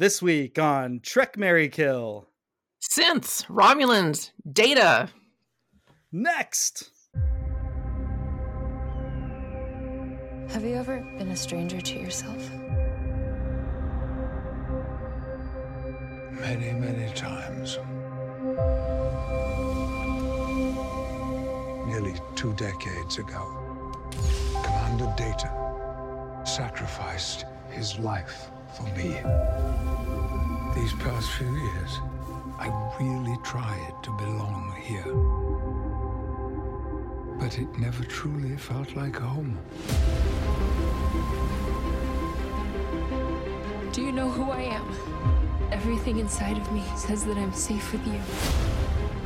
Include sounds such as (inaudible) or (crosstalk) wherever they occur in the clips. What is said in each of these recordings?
This week on Trek Marry Kill. Synths, Romulans, Data. Next. Have you ever been a stranger to yourself? Many, many times. Nearly two decades ago, Commander Data sacrificed his life for me. These past few years, I really tried to belong here. But it never truly felt like home. Do you know who I am? Everything inside of me says that I'm safe with you.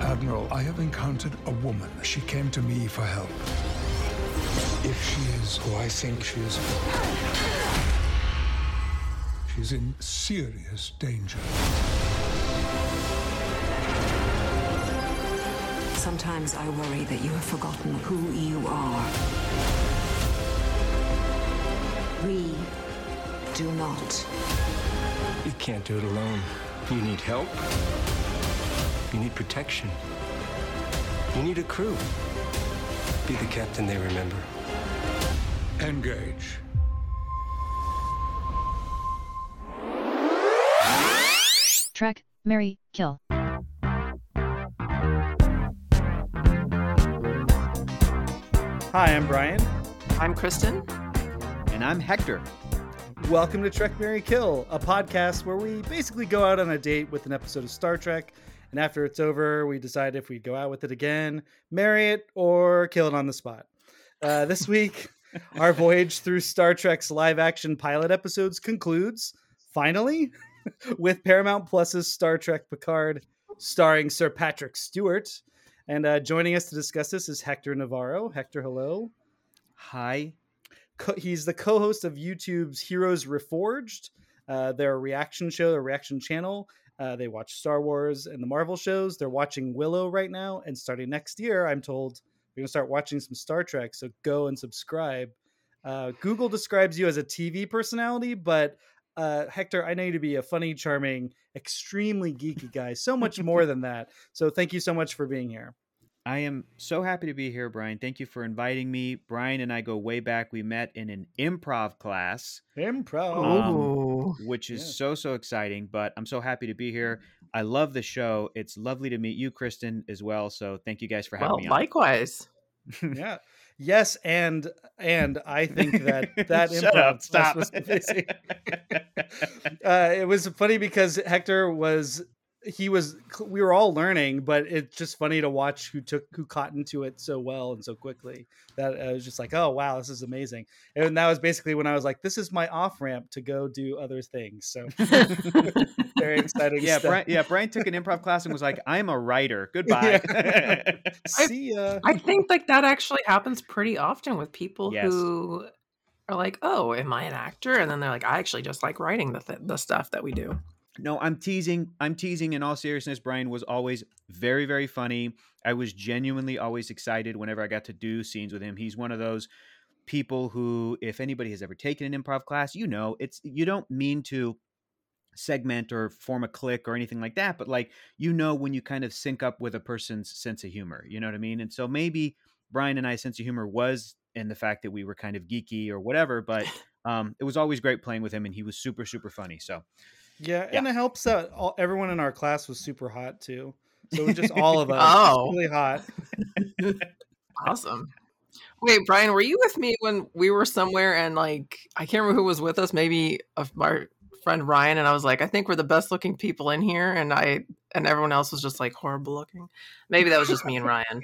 Admiral, I have encountered a woman. She came to me for help. If she is who I think she is, she's in serious danger. Sometimes I worry that you have forgotten who you are. We do not. You can't do it alone. You need help. You need protection. You need a crew. Be the captain they remember. Engage. Trek, Marry, Kill. Hi, I'm Bryan. I'm Kristen. And I'm Hector. Welcome to Trek Marry Kill, a podcast where we basically go out on a date with an episode of Star Trek, and after it's over, we decide if we'd go out with it again, marry it, or kill it on the spot. Uh, this (laughs) week, our voyage through Star Trek's live action pilot episodes concludes, finally, (laughs) with Paramount Plus's Star Trek Picard, starring Sir Patrick Stewart. And uh, joining us to discuss this is Hector Navarro. Hector, hello. Hi. Co- he's the co-host of YouTube's Heroes Reforged, uh, their reaction show, their reaction channel. Uh, they watch Star Wars and the Marvel shows. They're watching Willow right now, and starting next year, I'm told we're gonna start watching some Star Trek. So go and subscribe. Uh, Google describes you as a TV personality, but uh, Hector, I know you to be a funny, charming, extremely geeky guy. So much (laughs) more than that. So thank you so much for being here. I am so happy to be here, Bryan. Thank you for inviting me. Bryan and I go way back. We met in an improv class, Improv. um, which is Yeah. so, so exciting. But I'm so happy to be here. I love the show. It's lovely to meet you, Kristen, as well. So thank you guys for having Well, me on. likewise. yeah (laughs) yes and and i think that (laughs) that Shut improv up, stop. was (laughs) uh, it was funny because hector was he was we were all learning but it's just funny to watch who took who caught into it so well and so quickly that i was just like oh wow this is amazing and that was basically when i was like this is my off ramp to go do other things so (laughs) very exciting yeah, stuff. Bryan, yeah. Bryan took an improv class and was like, "I'm a writer. (laughs) Goodbye." (laughs) see ya I think like that actually happens pretty often with people Yes. who are like, "Oh, am I an actor?" And then they're like, "I actually just like writing the th- the stuff that we do." No, I'm teasing. I'm teasing. In all seriousness, Bryan was always very, very funny. I was genuinely always excited whenever I got to do scenes with him. He's one of those people who, if anybody has ever taken an improv class, you know, it's you don't mean to segment or form a click or anything like that, but like you know when you kind of sync up with a person's sense of humor. You know what I mean? And so maybe Bryan and I's sense of humor was in the fact that we were kind of geeky or whatever, but (laughs) um, it was always great playing with him, and he was super, super funny. So. Yeah, Yeah. and it helps that all, everyone in our class was super hot too. So it was just all of (laughs) us Oh. really hot. (laughs) Awesome. Wait, Bryan, were you with me when we were somewhere and like I can't remember who was with us? Maybe of my friend Ryan, and I was like, I think we're the best looking people in here, and I and everyone else was just like horrible looking. Maybe that was just me and (laughs) Ryan.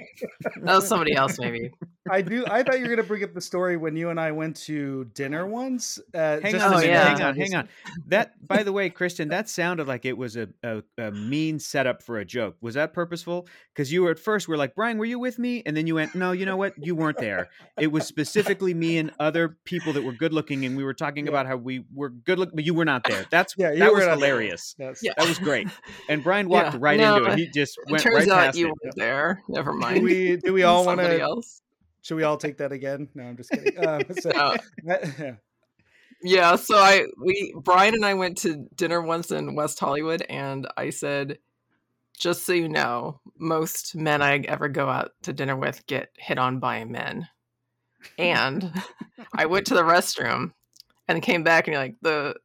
That was somebody else, maybe. I do. I thought you were gonna bring up the story when you and I went to dinner once. Uh, Hang just on, Oh, yeah. hang on, hang on. That, by the way, Kristen, that sounded like it was a, a, a mean setup for a joke. Was that purposeful? Because you were at first were like, Bryan, were you with me? And then you went, No, you know what? You weren't there. It was specifically me and other people that were good looking, and we were talking Yeah. about how we were good looking, but you were not there. That's Yeah, you that were was hilarious. Yes. Yeah. That was great. And Bryan (laughs) walked Yeah, right no, into it. He just It went turns right out past you it. weren't there. Never Do mind. we do (laughs) we all want to? Should we all take that again? No, I'm just kidding. Um, (laughs) so, No. (laughs) that- Yeah, so I we Bryan and I went to dinner once in West Hollywood and I said just so you know, most men I ever go out to dinner with get hit on by men. And I went to the restroom and came back and you're like the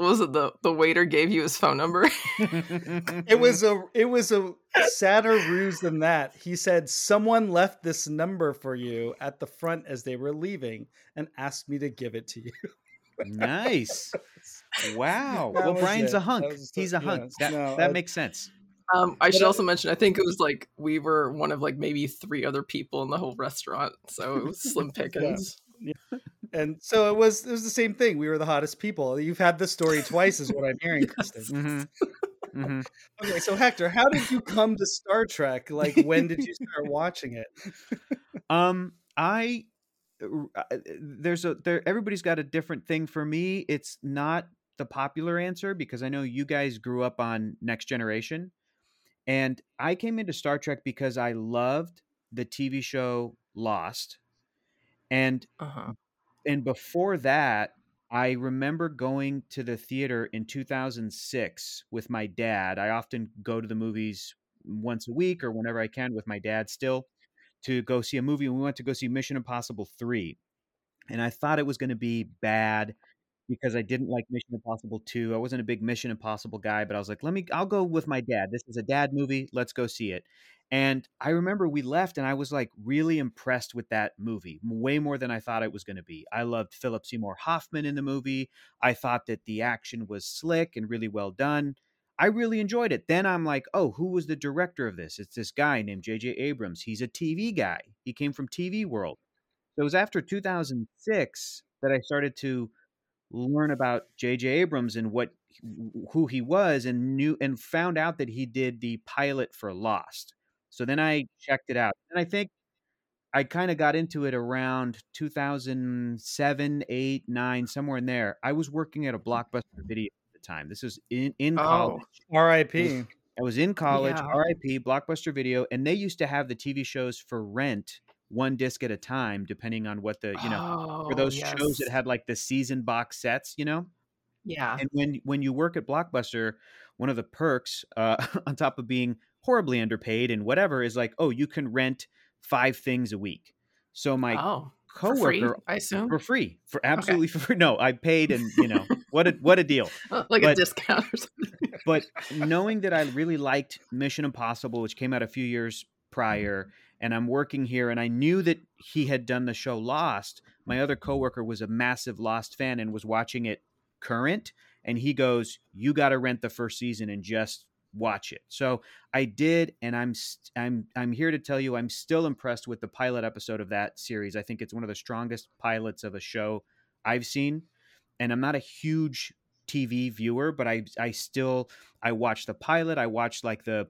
was it the the waiter gave you his phone number? (laughs) It was a it was a sadder ruse than that. He said someone left this number for you at the front as they were leaving and asked me to give it to you. nice. Wow. That well, Bryan's it. a hunk. That He's the- a hunk. yes. That, No, that I- makes sense. Um, I should also mention, I think it was like we were one of like maybe three other people in the whole restaurant, so it was slim (laughs) pickings. And so it was it was the same thing. We were the hottest people. You've had this story twice is what I'm (laughs) hearing, Kristen. hmm Mm-hmm. (laughs) Okay, so Hector, how did you come to Star Trek? Like when did you start watching it? (laughs) Um, I uh, there's a there. Everybody's got a different thing. For me, it's not the popular answer because I know you guys grew up on Next Generation, and I came into Star Trek because I loved the TV show Lost, and Uh-huh. And before that i remember going to the theater in 2006 with my dad. I often go to the movies once a week or whenever i can with my dad still to go see a movie and we went to go see mission impossible 3 and i thought it was going to be bad because i didn't like mission impossible 2 i wasn't a big mission impossible guy but i was like let me i'll go with my dad this is a dad movie let's go see it and I remember we left and I was like really impressed with that movie, way more than I thought it was going to be. I loved Philip Seymour Hoffman in the movie. I thought that the action was slick and really well done. I really enjoyed it. Then I'm like, oh, who was the director of this? It's this guy named J.J. Abrams. He's a TV guy, he came from TV World. So it was after 2006 that I started to learn about J.J. Abrams and what who he was and knew and found out that he did the pilot for Lost. So then I checked it out. And I think I kind of got into it around 2007, 8, 9, somewhere in there. I was working at a mm. Blockbuster video at the time. This was in, in Oh. college. R.I.P. I was in college, Yeah. RIP, Blockbuster Video, and they used to have the TV shows for rent one disc at a time, depending on what the, you know, for Oh, those shows that had like the season box sets, you know? Yeah. And when when you work at Blockbuster, one of the perks, uh, (laughs) on top of being horribly underpaid and whatever, is like, oh, you can rent five things a week. So my oh, for free, coworker I assume. for free, for absolutely for free. No, I paid, and you know what a what a deal. Uh, (laughs) like a discount or something. But knowing that I really liked Mission Impossible, which came out a few years prior, and I'm working here, and I knew that he had done the show Lost. My other coworker was a massive Lost fan and was watching it current, and he goes, "You got to rent the first season and just watch it." So I did, and I'm I'm I'm here to tell you I'm still impressed with the pilot episode of that series. I think it's one of the strongest pilots of a show I've seen, and I'm not a huge TV viewer, but I I still I watched the pilot. I watched like the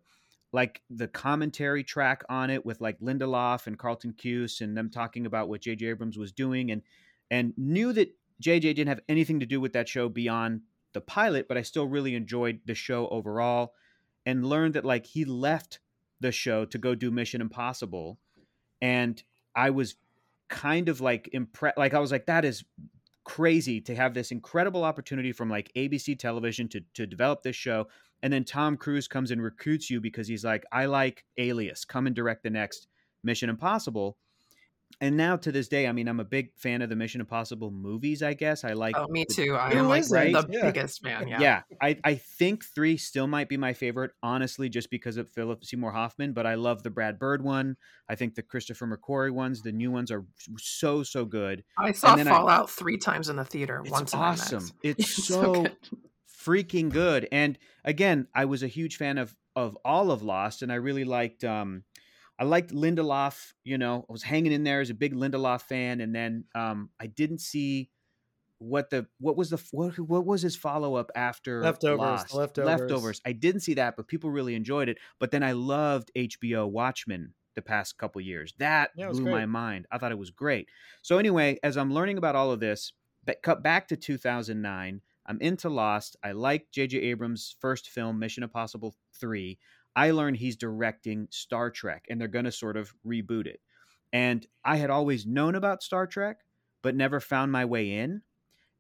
like the commentary track on it with like Lindelof and Carlton Cuse and them talking about what J.J. Abrams was doing and and knew that J.J. didn't have anything to do with that show beyond the pilot, but I still really enjoyed the show overall and learned that like he left the show to go do Mission Impossible and I was kind of like impressed like I was like that is crazy to have this incredible opportunity from like ABC television to to develop this show and then Tom Cruise comes and recruits you because he's like I like Alias come and direct the next Mission Impossible and now to this day I mean I'm a big fan of the Mission Impossible movies I guess I like Oh, me the- too. I am like isn't? the Yeah. biggest fan. Yeah. yeah, I, I think three still might be my favorite, honestly, just because of Philip Seymour Hoffman. But I love the Brad Bird one. I think the Christopher McQuarrie ones, the new ones, are so so good. I saw then I- Fallout three times in the theater. It's once in awesome. IMAX. (laughs) It's so so good. Freaking good. And again, I was a huge fan of of all of Lost, and I really liked um I liked Lindelof. You know, I was hanging in there as a big Lindelof fan, and then um I didn't see what the what was the what, what was his follow up after Leftovers, Lost? Leftovers. Leftovers. I didn't see that, but people really enjoyed it. But then I loved HBO Watchmen the past couple years. That Yeah, blew my mind. I thought it was great. So anyway, as I'm learning about all of this, but cut back to 2009. I'm into Lost. I like J.J. Abrams' first film, Mission Impossible 3. I learned he's directing Star Trek and they're going to sort of reboot it. And I had always known about Star Trek, but never found my way in.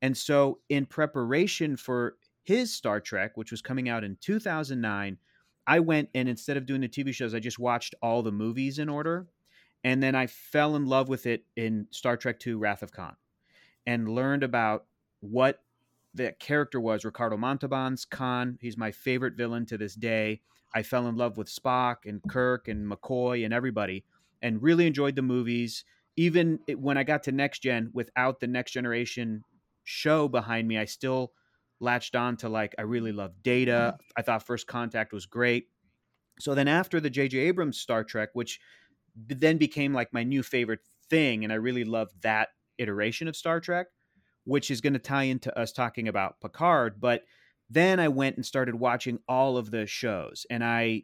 And so, in preparation for his Star Trek, which was coming out in 2009, I went and instead of doing the TV shows, I just watched all the movies in order. And then I fell in love with it in Star Trek II Wrath of Khan and learned about what the character was Ricardo Montalban's Khan. He's my favorite villain to this day. I fell in love with Spock and Kirk and McCoy and everybody and really enjoyed the movies. Even when I got to Next Gen without the Next Generation show behind me, I still latched on to like, I really love Data. I thought First Contact was great. So then after the J.J. Abrams Star Trek, which then became like my new favorite thing, and I really loved that iteration of Star Trek, which is going to tie into us talking about Picard. But then I went and started watching all of the shows, and I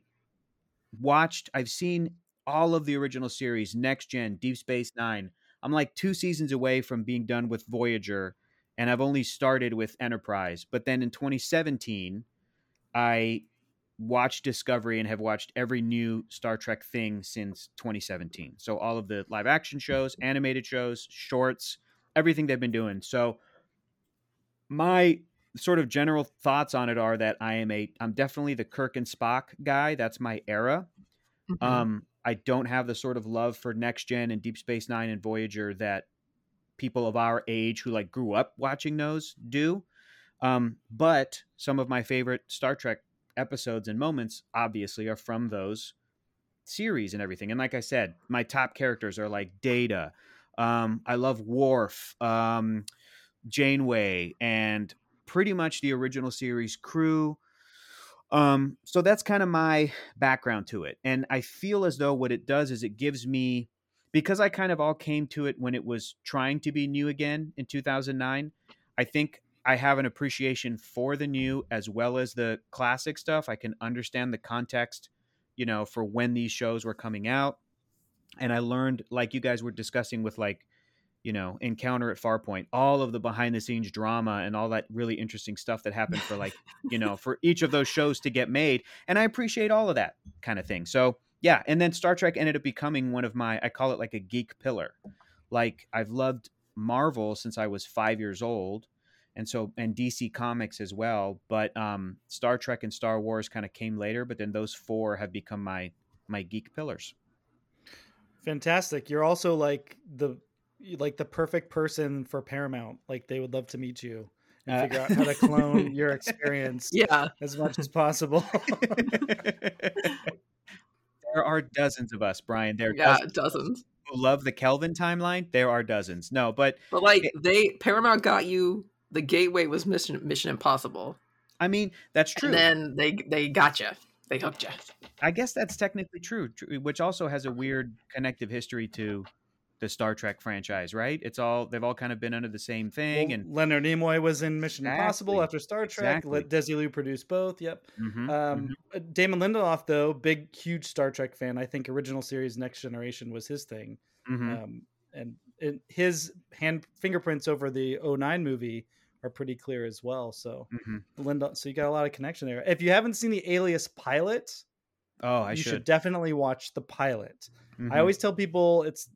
watched, I've seen all of the original series, Next Gen, Deep Space Nine. I'm like two seasons away from being done with Voyager, and I've only started with Enterprise. But then in 2017, I watched Discovery and have watched every new Star Trek thing since 2017. So all of the live action shows, animated shows, shorts, everything they've been doing. So my sort of general thoughts on it are that I am a I'm definitely the Kirk and Spock guy. That's my era. Mhm. Um I don't have the sort of love for Next Gen and Deep Space 9 and Voyager that people of our age who like grew up watching those do. Um, but some of my favorite Star Trek episodes and moments obviously are from those series and everything. And like I said, my top characters are like Data. Um, I love Worf, um, Janeway, and pretty much the original series crew. Um, so that's kind of my background to it. And I feel as though what it does is it gives me because I kind of all came to it when it was trying to be new again in 2009. I think I have an appreciation for the new as well as the classic stuff. I can understand the context, you know, for when these shows were coming out. And I learned, like you guys were discussing with like, you know, Encounter at Farpoint, all of the behind the scenes drama and all that really interesting stuff that happened for like, you know, for each of those shows to get made. And I appreciate all of that kind of thing. So, yeah. And then Star Trek ended up becoming one of my, I call it like a geek pillar. Like I've loved Marvel since I was five years old and so and DC Comics as well. But um, Star Trek and Star Wars kind of came later, but then those four have become my my geek pillars. Fantastic. You're also like the like the perfect person for Paramount. Like they would love to meet you and Uh, figure out how to clone your (laughs) experience Yeah. as much as possible. (laughs) there are dozens of us, Bryan. There are Yeah, dozens dozens. who love the Kelvin timeline. There are dozens. No, but But like they Paramount got you the gateway was Mission Mission Impossible. I mean that's true. And then they they got you. They hooked you. I guess that's technically true, which also has a weird connective history to the Star Trek franchise, right? It's all they've all kind of been under the same thing, Well, and Leonard Nimoy was in Mission Impossible after Star Trek. Exactly. Desilu produced both. Yep. Mhm, Um, mhm. uh, Damon Lindelof, though, big, huge Star Trek fan. I think original series Next Generation was his thing. Mhm. Um, and it, his hand fingerprints over the 09 movie are pretty clear as well. So, Mhm. Linda, so you got a lot of connection there. If you haven't seen the Alias pilot, oh, I you should. should. definitely watch the pilot. Mhm. I always tell people it's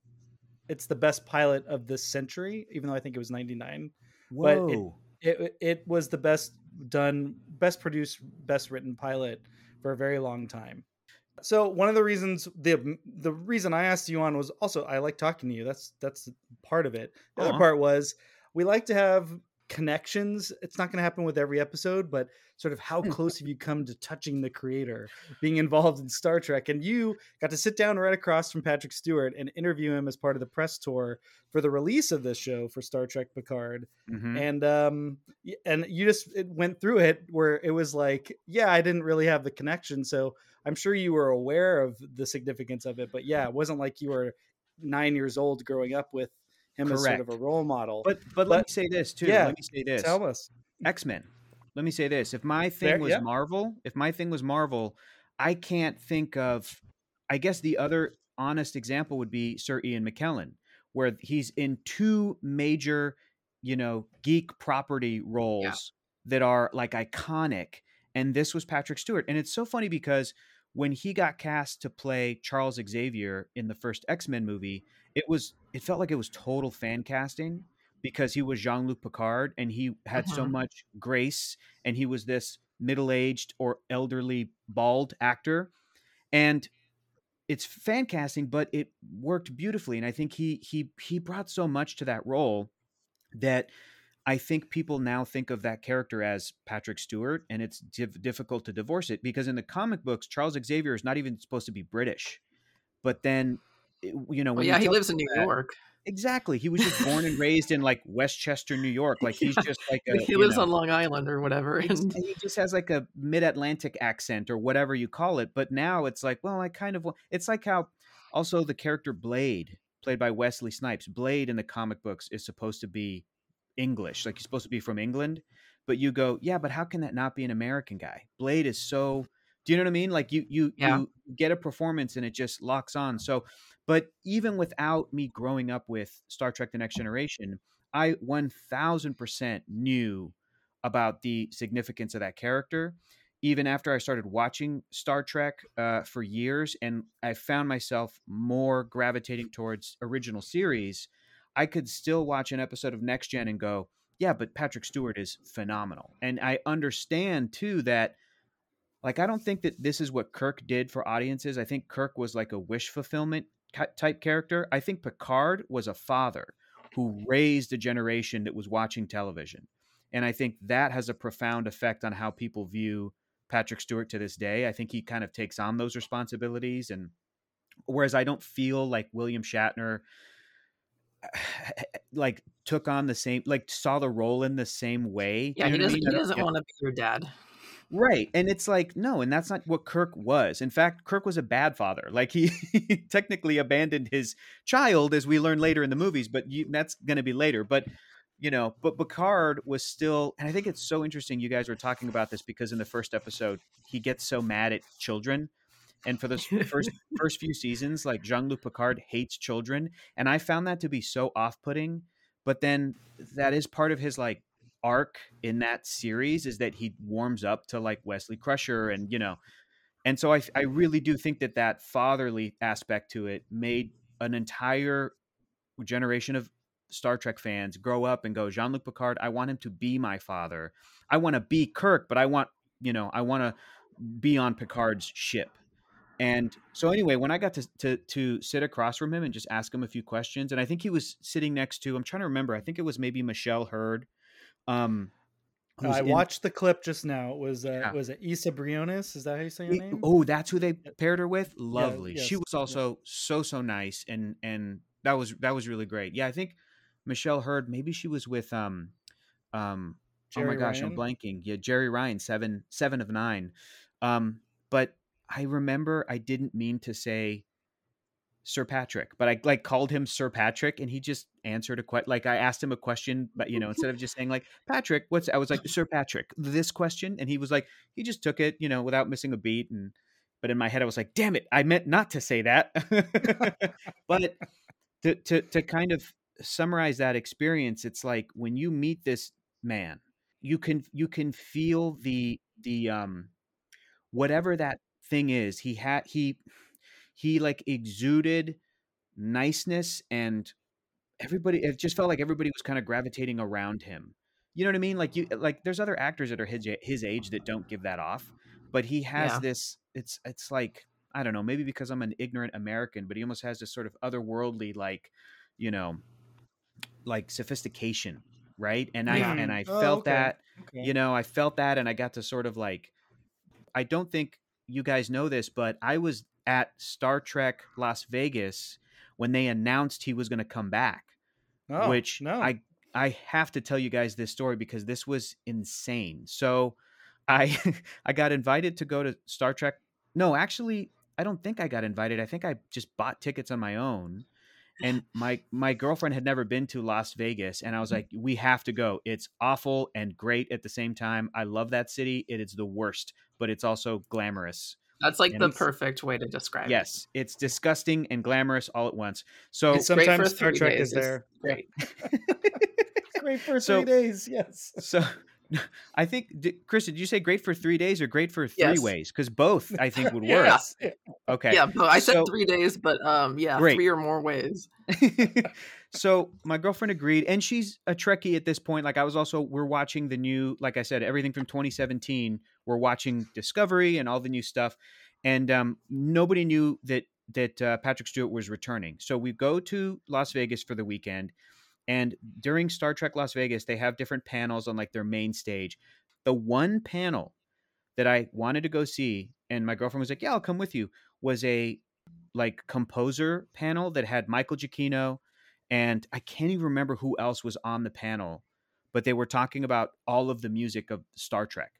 it's the best pilot of this century, even though I think it was 99. but it- It it was the best done, best produced, best written pilot for a very long time. So one of the reasons the the reason I asked you on was also I like talking to you. That's that's part of it. The other part was we like to have connections. It's not going to happen with every episode, but sort of how (laughs) close have you come to touching the creator, being involved in Star Trek, and you got to sit down right across from Patrick Stewart and interview him as part of the press tour for the release of this show for Star Trek Picard Mhm. and um and you just it went through it where it was like yeah i didn't really have the connection so i'm sure you were aware of the significance of it but yeah it wasn't like you were nine years old growing up with him as sort of a role model But but let me say this too. yeah, Let me say this. tell us X Men. Let me say this: if my thing There- was yeah. Marvel, if my thing was Marvel, I can't think of. I guess the other honest example would be Sir Ian McKellen, where he's in two major, you know, geek property roles that are like iconic, and this was Patrick Stewart, and it's so funny because when he got cast to play Charles Xavier in the first X Men movie, it was it felt like it was total fan casting because he was Jean-Luc Picard and he had so Mhm. much grace and he was this middle-aged or elderly bald actor and it's fan casting but it worked beautifully and I think he he he brought so much to that role that I think people now think of that character as Patrick Stewart, and it's diff- difficult to divorce it because in the comic books, Charles Xavier is not even supposed to be British. But then, you know, Well, yeah, you he lives in New that- York. Exactly, he was just born and (laughs) raised in like Westchester, New York. Like he's Yeah. just like (laughs) a, he lives know, on Long Island or whatever. And he just has like a mid-Atlantic accent or whatever you call it. But now it's like, well, I kind of it's like how also the character Blade, played by Wesley Snipes, Blade in the comic books is supposed to be English, like he's supposed to be from England. But you go, yeah, but how can that not be an American guy? Blade is so do you know what I mean? Like you you Yeah. you get a performance and it just locks on. So but even without me growing up with Star Trek The Next Generation, I 1000% knew about the significance of that character even after I started watching Star Trek uh, for years, and I found myself more gravitating towards original series, I could still watch an episode of Next Gen and go, yeah, but Patrick Stewart is phenomenal. And I understand too that, like, I don't think that this is what Kirk did for audiences. I think Kirk was like a wish fulfillment type character. I think Picard was a father who raised a generation that was watching television. And I think that has a profound effect on how people view Patrick Stewart to this day. I think he kind of takes on those responsibilities. And whereas I don't feel like William Shatner (laughs) like took on the same like saw the role in the same way. yeah, You he know I doesn't. mean? He I don't- doesn't want to be your dad. Right. And it's like, no, and that's not what Kirk was. In fact, Kirk was a bad father. Like he, (laughs) technically abandoned his child, as we learn later in the movies, but you, that's going to be later. But, you know, but Picard was still, and I think it's so interesting you guys were talking about this because in the first episode, he gets so mad at children. And for the (laughs) first first few seasons, like Jean Luc Picard hates children. And I found that to be so off putting. But then that is part of his like arc in that series is that he warms up to like Wesley Crusher and you know and so I I really do think that that fatherly aspect to it made an entire generation of Star Trek fans grow up and go Jean-Luc Picard I want him to be my father I want to be Kirk but I want you know I want to be on Picard's ship and so anyway, when I got to, to to sit across from him and just ask him a few questions, and I think he was sitting next to I'm trying to remember. I think it was maybe Michelle Hurd. Um, I in- watched the clip just now. It was uh, Yeah. was it Isa Briones? Is that how you say her name? Oh, that's who they paired her with. Lovely. yes, she was yeah. also so so nice, and and that was that was really great. Yeah, I think Michelle Hurd. Maybe she was with um um. oh my Jeri gosh, I'm blanking. Yeah, Jeri Ryan, seven seven of nine. Um, but I remember I didn't mean to say Sir Patrick, but I like called him Sir Patrick, and he just answered a question. Like I asked him a question, but you know, instead of just saying like Patrick, what's I was like Sir Patrick, this question, and he was like, he just took it, you know, without missing a beat. And but in my head, I was like, damn it, I meant not to say that. (laughs) but to to to kind of summarize that experience, it's like when you meet this man, you can you can feel the the um whatever that thing is he had he he like exuded niceness and everybody it just felt like everybody was kind of gravitating around him you know what i mean like you uh-huh. like there's other actors that are his his age that don't give that off but he has Yeah. this it's it's like i don't know maybe because i'm an ignorant american but he almost has this sort of otherworldly like you know like sophistication right and i and mm. i Oh, felt okay. that Okay. you know i felt that and i got to sort of like i don't think you guys know this but i was at star trek las vegas when they announced he was going to come back Oh, which no. i i have to tell you guys this story because this was insane. So i (laughs) i got invited to go to star trek no actually i don't think i got invited. I think i just bought tickets on my own and my my girlfriend had never been to Las Vegas and I was mm. like we have to go. It's awful and great at the same time. I love that city. It is the worst, but it's also glamorous. That's like And the perfect way to describe it. Yes, it's disgusting and glamorous all at once. So And Great for sometimes Star three Trek days. is there. Great. It's (laughs) (laughs) great for So- three days. Yes. so (laughs) I think did, Chris, did you say great for 3 days or great for 3 Yes. ways? Cuz both I think would (laughs) work. Yeah. (laughs) Okay. Yeah, I said So- three days, but um, yeah, Great. three or more ways. so my girlfriend agreed, and she's a Trekkie at this point. Like I was also, we're watching the new, like I said, everything from 2017. We're watching Discovery and all the new stuff, and um, nobody knew that that uh, Patrick Stewart was returning. So we go to Las Vegas for the weekend, and during Star Trek Las Vegas, they have different panels on like their main stage. The one panel that I wanted to go see, and my girlfriend was like, "Yeah, I'll come with you," was a like composer panel that had Michael Giacchino and I can't even remember who else was on the panel, but they were talking about all of the music of Star Trek.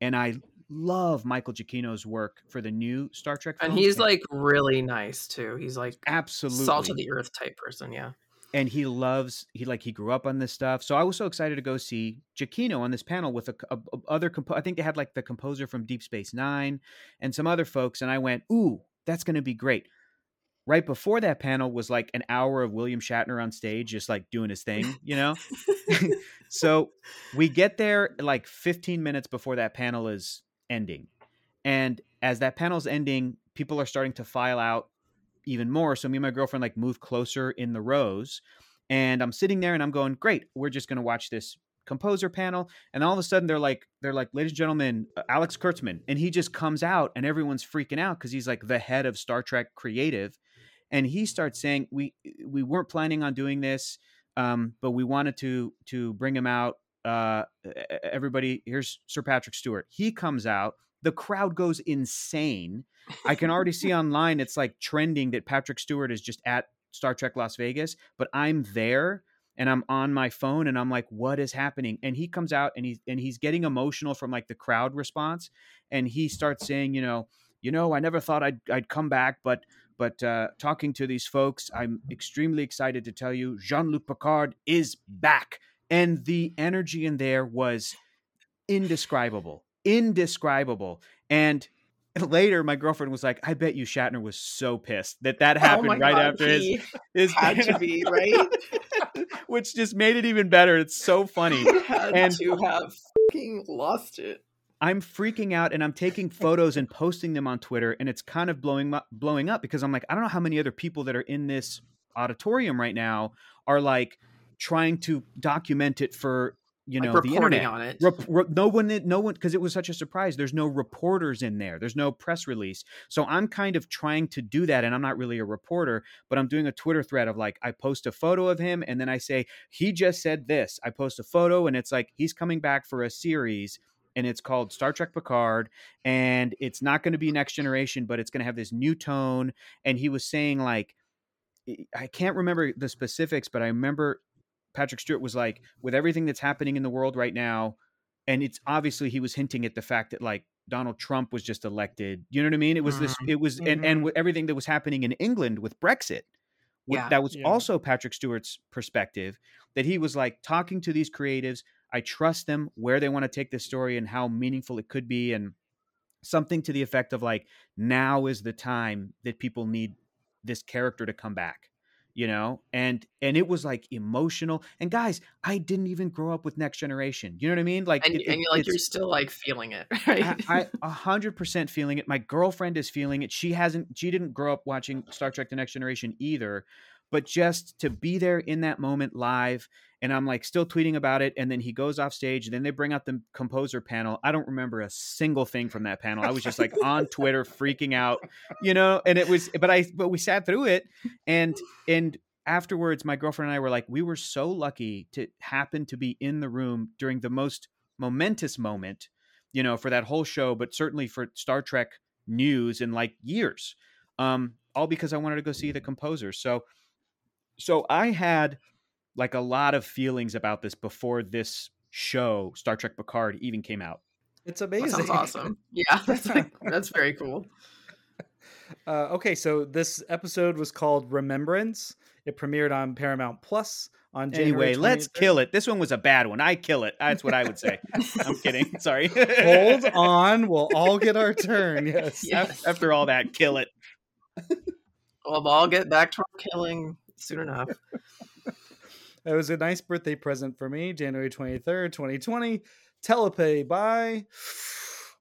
And I love Michael Giacchino's work for the new Star Trek And he's like really nice too. He's like absolutely salt of the earth type person. Yeah. And he loves he like he grew up on this stuff. So I was so excited to go see Giacchino on this panel with a, a- a- other I think they had like the composer from Deep Space 9 and some other folks and I went, "Ooh, that's going to be great." Right before that panel was like an hour of William Shatner on stage just like doing his thing, you know? (laughs) so we get there like 15 minutes before that panel is ending. And as that panel's ending, people are starting to file out even more. So me and my girlfriend like move closer in the rows. And I'm sitting there and I'm going, great, we're just gonna watch this composer panel. And all of a sudden they're like, they're like, ladies and gentlemen, uh, Alex Kurtzman. And he just comes out and everyone's freaking out because he's like the head of Star Trek creative. And he starts saying, We we weren't planning on doing this, um, but we wanted to to bring him out. Uh, everybody, here's Sir Patrick Stewart. He comes out. The crowd goes insane. I can already see online it's like trending that Patrick Stewart is just at Star Trek Las Vegas, but I'm there and I'm on my phone and I'm like, what is happening? And he comes out and he's and he's getting emotional from like the crowd response, and he starts saying, you know, you know, I never thought I'd I'd come back, but but uh, talking to these folks, I'm extremely excited to tell you Jean Luc Picard is back, and the energy in there was indescribable, indescribable, and. (laughs) Later, my girlfriend was like, "I bet you Shatner was so pissed that that oh happened oh right God, after his his had to be (laughs) right. which just made it even better. It's so funny. (laughs) Had And- to have fucking lost it. I'm freaking out and I'm taking photos and posting them on Twitter, and it's kind of blowing mu- blowing up because I'm like, I don't know how many other people that are in this auditorium right now are like trying to document it for you Like know the internet. on it. Rep- re- no one, no one, because it was such a surprise. There's no reporters in there. There's no press release. So I'm kind of trying to do that, and I'm not really a reporter, but I'm doing a Twitter thread of like I post a photo of him, and then I say he just said this. I post a photo, and it's like he's coming back for a series. And it's called Star Trek Picard, and it's not going to be Next Generation, but it's going to have this new tone. And he was saying like, I can't remember the specifics, but I remember Patrick Stewart was like, with everything that's happening in the world right now, and it's obviously he was hinting at the fact that like Donald Trump was just elected. You know what I mean? It was this. Mm-hmm. It was and and mm-hmm. with everything that was happening in England with Brexit. Yeah. that was Yeah. also Patrick Stewart's perspective. That he was like talking to these creatives. I trust them where they want to take this story and how meaningful it could be, and something to the effect of like, now is the time that people need this character to come back you know and and it was like emotional and guys i didn't even grow up with next generation you know what i mean like And, it- and you're like you're still like feeling it, (laughs) right? I I a hundred percent feeling it. My girlfriend is feeling it. She hasn't. She didn't grow up watching Star Trek: The Next Generation either, but just to be there in that moment live, and I'm like still tweeting about it. And then he goes off stage. And then they bring out the composer panel. I don't remember a single thing from that panel. I was just like on Twitter freaking out, you know. And it was, but I, but we sat through it, and and afterwards, my girlfriend and I were like, we were so lucky to happen to be in the room during the most momentous moment you know, for that whole show, but certainly for Star Trek news in like years. Um, all because I wanted to go see the composer. So, so I had like a lot of feelings about this before this show, Star Trek Picard, even came out. It's (laughs) That amazing. sounds awesome. (laughs) Yeah, (laughs) that's like that's very cool. Uh, okay, so this episode was called Remembrance. It premiered on Paramount Plus on January. Anyway, let's kill it. This one was a bad one. I kill it. That's what I would say. I'm kidding. Sorry. Hold on, we'll all get our turn. Yes. Yes. After all that, kill it. We'll all get back to our killing soon enough. (laughs) It was a nice birthday present for me, January 23rd, 2020. Teleplay by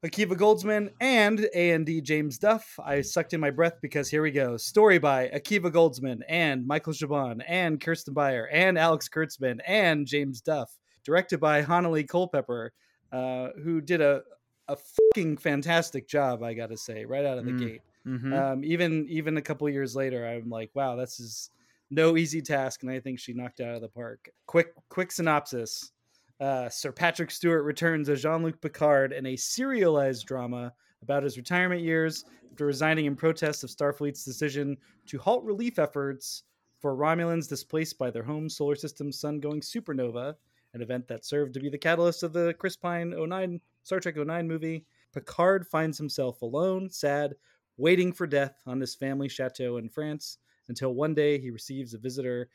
Akiva Goldsman and A&D James Duff. I sucked in my breath because here we go. Story by Akiva Goldsman and Michael Chabon and Kirsten Beyer and Alex Kurtzman and James Duff. Directed by Hanelle Culpepper, uh, who did a, a fucking fantastic job, I gotta say, right out of the Mm. gate. Mhm. Um, even even a couple years later, I'm like, wow, this is no easy task, and I think she knocked out of the park. Quick quick synopsis: uh, Sir Patrick Stewart returns as Jean Luc Picard in a serialized drama about his retirement years after resigning in protest of Starfleet's decision to halt relief efforts for Romulans displaced by their home solar system's sun-going supernova, an event that served to be the catalyst of the Chris Pine 09 Star Trek 09 movie. Picard finds himself alone, sad, waiting for death on his family chateau in France until one day he receives a visitor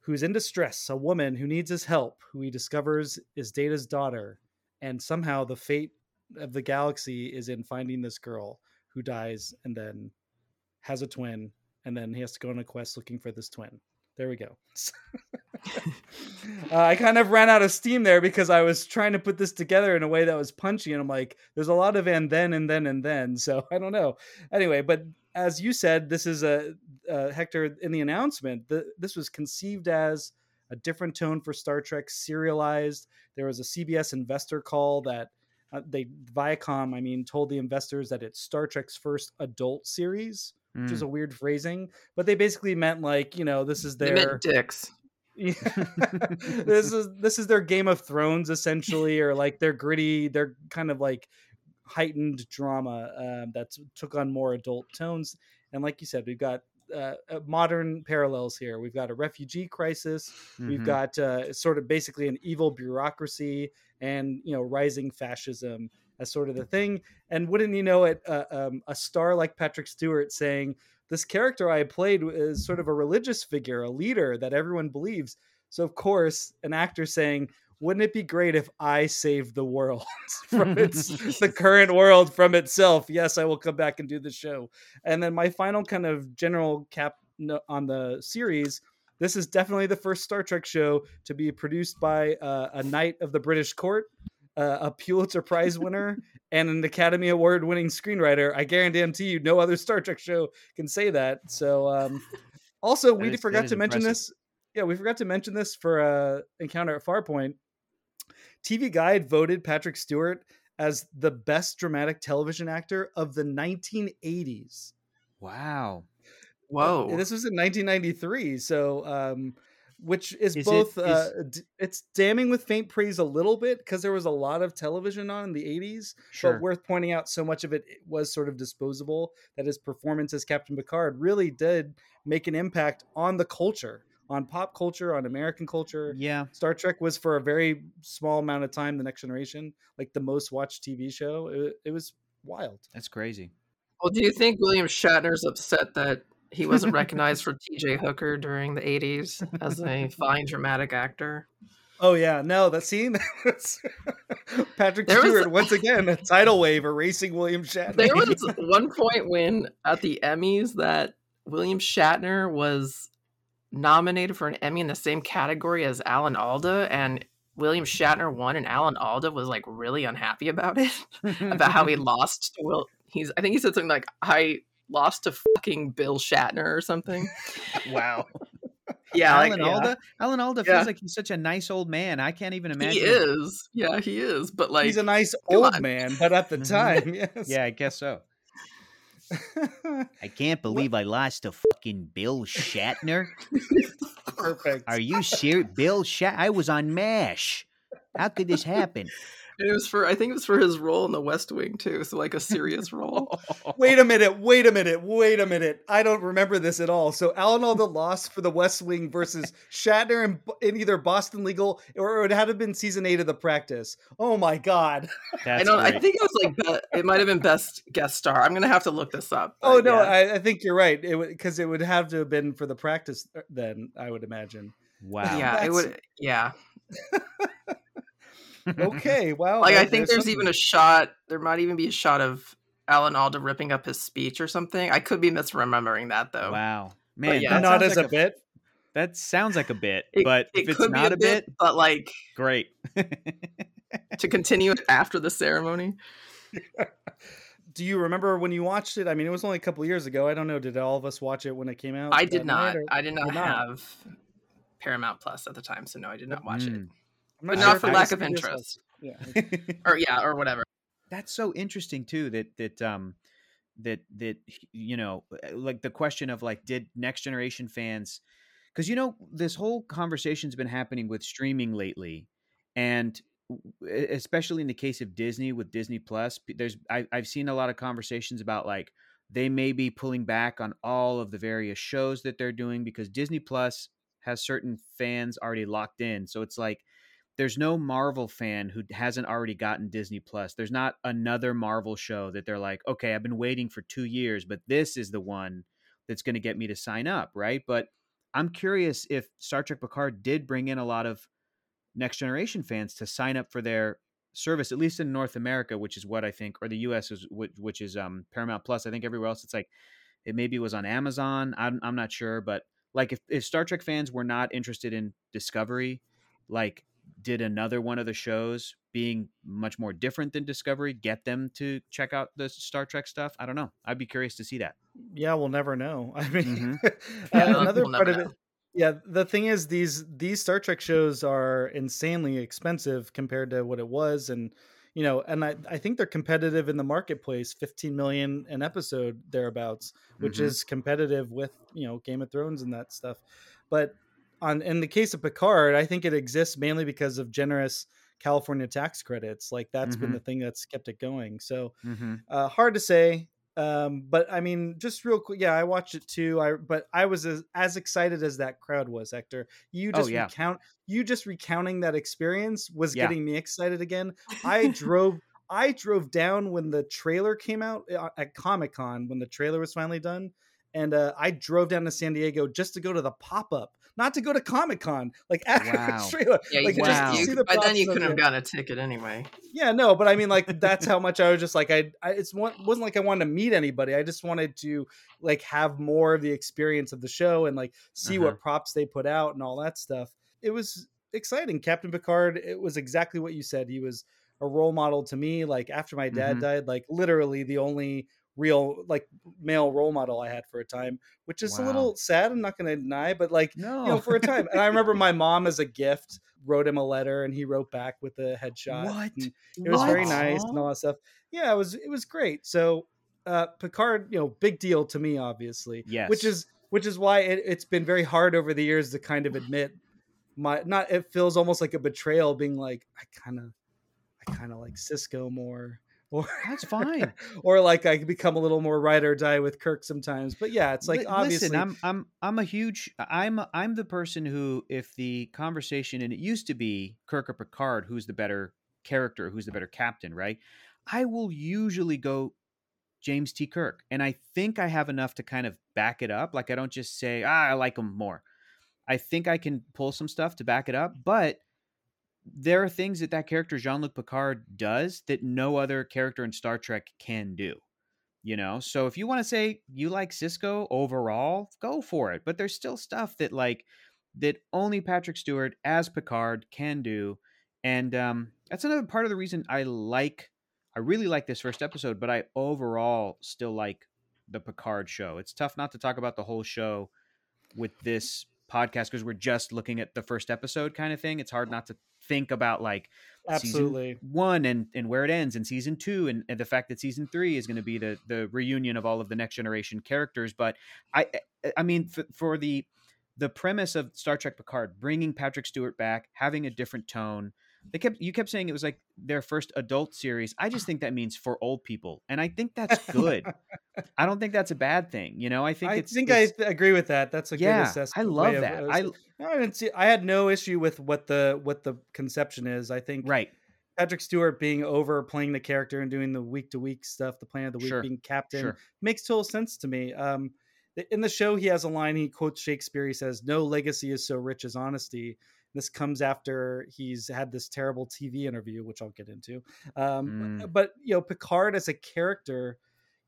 who's in distress, a woman who needs his help, who he discovers is Data's daughter. And somehow the fate of the galaxy is in finding this girl who dies and then has a twin, and then he has to go on a quest looking for this twin. There we go. (laughs) (laughs) uh, I kind of ran out of steam there because I was trying to put this together in a way that was punchy, and I'm like, there's a lot of and then and then and then. So (laughs) I don't know. Anyway, but as you said, this is a uh, Hector in the announcement. The, this was conceived as a different tone for Star Trek, serialized. There was a CBS investor call that uh, they Viacom, I mean, told the investors that it's Star Trek's first adult series, which is Mm. a weird phrasing, but they basically meant like you know this is They their meant dicks. (laughs) yeah. (laughs) this is this is their Game of Thrones essentially, or like their gritty, their kind of like heightened drama um, that took on more adult tones. And like you said, we've got uh, uh, modern parallels here. We've got a refugee crisis. We've Mhm. got uh, sort of basically an evil bureaucracy, and you know, rising fascism as sort of the thing. And wouldn't you know it, uh, um, a star like Patrick Stewart saying, "This character I played is sort of a religious figure, a leader that everyone believes." So of course, an actor saying, "Wouldn't it be great if I saved the world (laughs) from its (laughs) the current world from itself?" Yes, I will come back and do the show. And then my final kind of general cap on the series. This is definitely the first Star Trek show to be produced by uh, a knight of the British court, uh, a Pulitzer Prize winner, and an Academy Award winning screenwriter. I guarantee you, no other Star Trek show can say that. So, um, also, we That is- forgot to is mention this. Yeah, we forgot to mention this for uh, Encounter at Farpoint. TV Guide voted Patrick Stewart as the best dramatic television actor of the 1980s. Wow. Whoa. This was in 1993, so um, which is, Is it- both uh, is- d- it's damning with faint praise a little bit because there was a lot of television on in the 80s. Sure. But worth pointing out, so much of it was sort of disposable that his performance as Captain Picard really did make an impact on the culture, on pop culture, on American culture. Yeah. Star Trek was for a very small amount of time the Next Generation, like the most watched TV show. It, it was wild. That's crazy. Well, do you think William Shatner's upset that he wasn't recognized for T.J. Hooker during the '80s as a (laughs) fine dramatic actor? Oh yeah, no, that scene. (laughs) that's- Patrick There was- Stewart once again a tidal wave erasing William Shatner. There was (laughs) one point when at the Emmys that William Shatner was nominated for an Emmy in the same category as Alan Alda, and William Shatner won, and Alan Alda was like really unhappy about it, (laughs) about how he (laughs) lost to Will. He's I think he said something like I lost to fucking Bill Shatner or something. (laughs) wow. Yeah, like, Alan yeah. Alda. Alan Alda Yeah. feels like he's such a nice old man. I can't even imagine. He is. Yeah, he is. But like He's a nice old on. man, but at the Mhm. time, yes. Yeah, I guess so. I can't (laughs) believe I lost to fucking Bill Shatner. (laughs) Perfect. Are you serious? Bill Shat? I was on MASH. How could this happen? It was for I think it was for his role in the West Wing too, so like a serious role. (laughs) Wait a minute, wait a minute, wait a minute. I don't remember this at all. So Alan Alda lost for the West Wing versus Shatner in, in either Boston Legal or it had to have been season eight of the practice. Oh my god. That's I don't. I think it was like be- it might have been best guest star. I'm gonna have to look this up. Oh no, yeah. I, I think you're right. It because it would have to have been for the practice uh, then, I would imagine. Wow. yeah, it would. Yeah, (laughs) Okay, wow. like I think there's there's even a shot. There might even be a shot of Alan Alda ripping up his speech or something. I could be misremembering that though. Wow. Man, yeah. that not sounds as like a bit. That sounds like a bit, It, but it if it's could not be a bit, but like great. (laughs) to continue it after the ceremony. (laughs) Do you remember when you watched it? I mean, it was only a couple years ago. I don't know. Did all of us watch it when it came out? I did not. or- I did not did not? have Paramount Plus at the time, so no, I did not watch it. Mm. I'm But sure not if for lack of interest. Yeah. (laughs) Or yeah, or whatever. That's so interesting too. That that um that that you know like the question of like did next generation fans because you know this whole conversation's been happening with streaming lately and especially in the case of disney with disney plus there's I, i've seen a lot of conversations about like they may be pulling back on all of the various shows that they're doing because disney plus has certain fans already locked in so it's like there's no Marvel fan who hasn't already gotten Disney Plus. There's not another Marvel show that they're like, okay, I've been waiting for two years, but this is the one that's going to get me to sign up, right? But I'm curious if Star Trek Picard did bring in a lot of next generation fans to sign up for their service, at least in North America, which is what I think, or the U.S. is which, which is um, Paramount Plus. I think everywhere else it's like it maybe was on Amazon. I'm I'm not sure, but like if if Star Trek fans were not interested in Discovery, like did another one of the shows being much more different than Discovery get them to check out the Star Trek stuff? I don't know. I'd be curious to see that. yeah, we'll never know. (laughs) I mean, (laughs) Yeah, uh, another we'll part of it. Yeah, the thing is, these these Star Trek shows are insanely expensive compared to what it was, and you know, and I I think they're competitive in the marketplace, fifteen million an episode thereabouts, which Mhm. is competitive with you know Game of Thrones and that stuff. But on in the case of Picard, I think it exists mainly because of generous California tax credits. Like that's been Mhm. the thing that's kept it going. So Mm-hmm. uh, hard to say um but i mean just real quick yeah i watched it too i but i was as, as excited as that crowd was hector you Oh, just yeah. recount you just recounting that experience was Yeah. getting me excited again i (laughs) drove i drove down when the trailer came out uh, at comic-con when the trailer was finally done and uh, i drove down to san diego just to go to the pop-up not to go to comic-con like (laughs) after Wow. the trailer Yeah, like Wow. just just, to you, see the by then you couldn't have it. gotten a ticket anyway. Yeah, no, but I mean, like that's how much I was just like I. I it's one wasn't like I wanted to meet anybody. I just wanted to like have more of the experience of the show and like see Uh-huh. what props they put out and all that stuff. It was exciting. Captain Picard. It was exactly what you said. He was a role model to me. Like after my dad Mhm. died, like literally the only real like male role model I had for a time, which is a little sad. I'm not going to deny, but like No. you know, for a time. And I remember my (laughs) mom as a gift wrote him a letter and he wrote back with a headshot. What? and It was very What? nice and all that stuff. Yeah, it was it was great. So uh Picard, you know, big deal to me, obviously. Yes. Which is which is why it, it's been very hard over the years to kind of admit my not it feels almost like a betrayal being like, I kinda I kinda like Sisko more. Or (laughs) That's fine. (laughs) or like I become a little more ride or die with Kirk sometimes. But yeah, it's like Li- obviously listen, I'm I'm I'm a huge I'm I'm the person who if the conversation and it used to be Kirk or Picard who's the better character, who's the better captain, right? I will usually go James T. Kirk, and I think I have enough to kind of back it up. Like I don't just say ah I like him more. I think I can pull some stuff to back it up, but there are things that that character Jean-Luc Picard does that no other character in Star Trek can do you know? So if you want to say you like sisko overall go for it but there's still stuff that like that only patrick stewart as picard can do and um that's another part of the reason i like i really like this first episode but i overall still like the picard show. It's tough not to talk about the whole show with this podcast because we're just looking at the first episode kind of thing. It's hard not to think about like absolutely. one and and where it ends and season two and, and the fact that season three is going to be the the reunion of all of the next generation characters but i eh, eh, i mean for, for the the premise of star trek picard bringing patrick stewart back having a different tone they kept you kept saying it was like their first adult series i just think that means for old people and i think that's good i don't think that's a bad thing you know i think I it's think it's, I agree with that. That's a Yeah, good assessment. I love of- that. uh, I- I didn't see. I had no issue with what the what the conception is. I think right Patrick Stewart being over playing the character and doing the week to week stuff, the plan of the week, Sure, being captain sure. makes total sense to me. Um, in the show, he has a line. He quotes Shakespeare. He says, "No legacy is so rich as honesty." This comes after he's had this terrible TV interview, which I'll get into. Um, Mm. But you know, Picard as a character,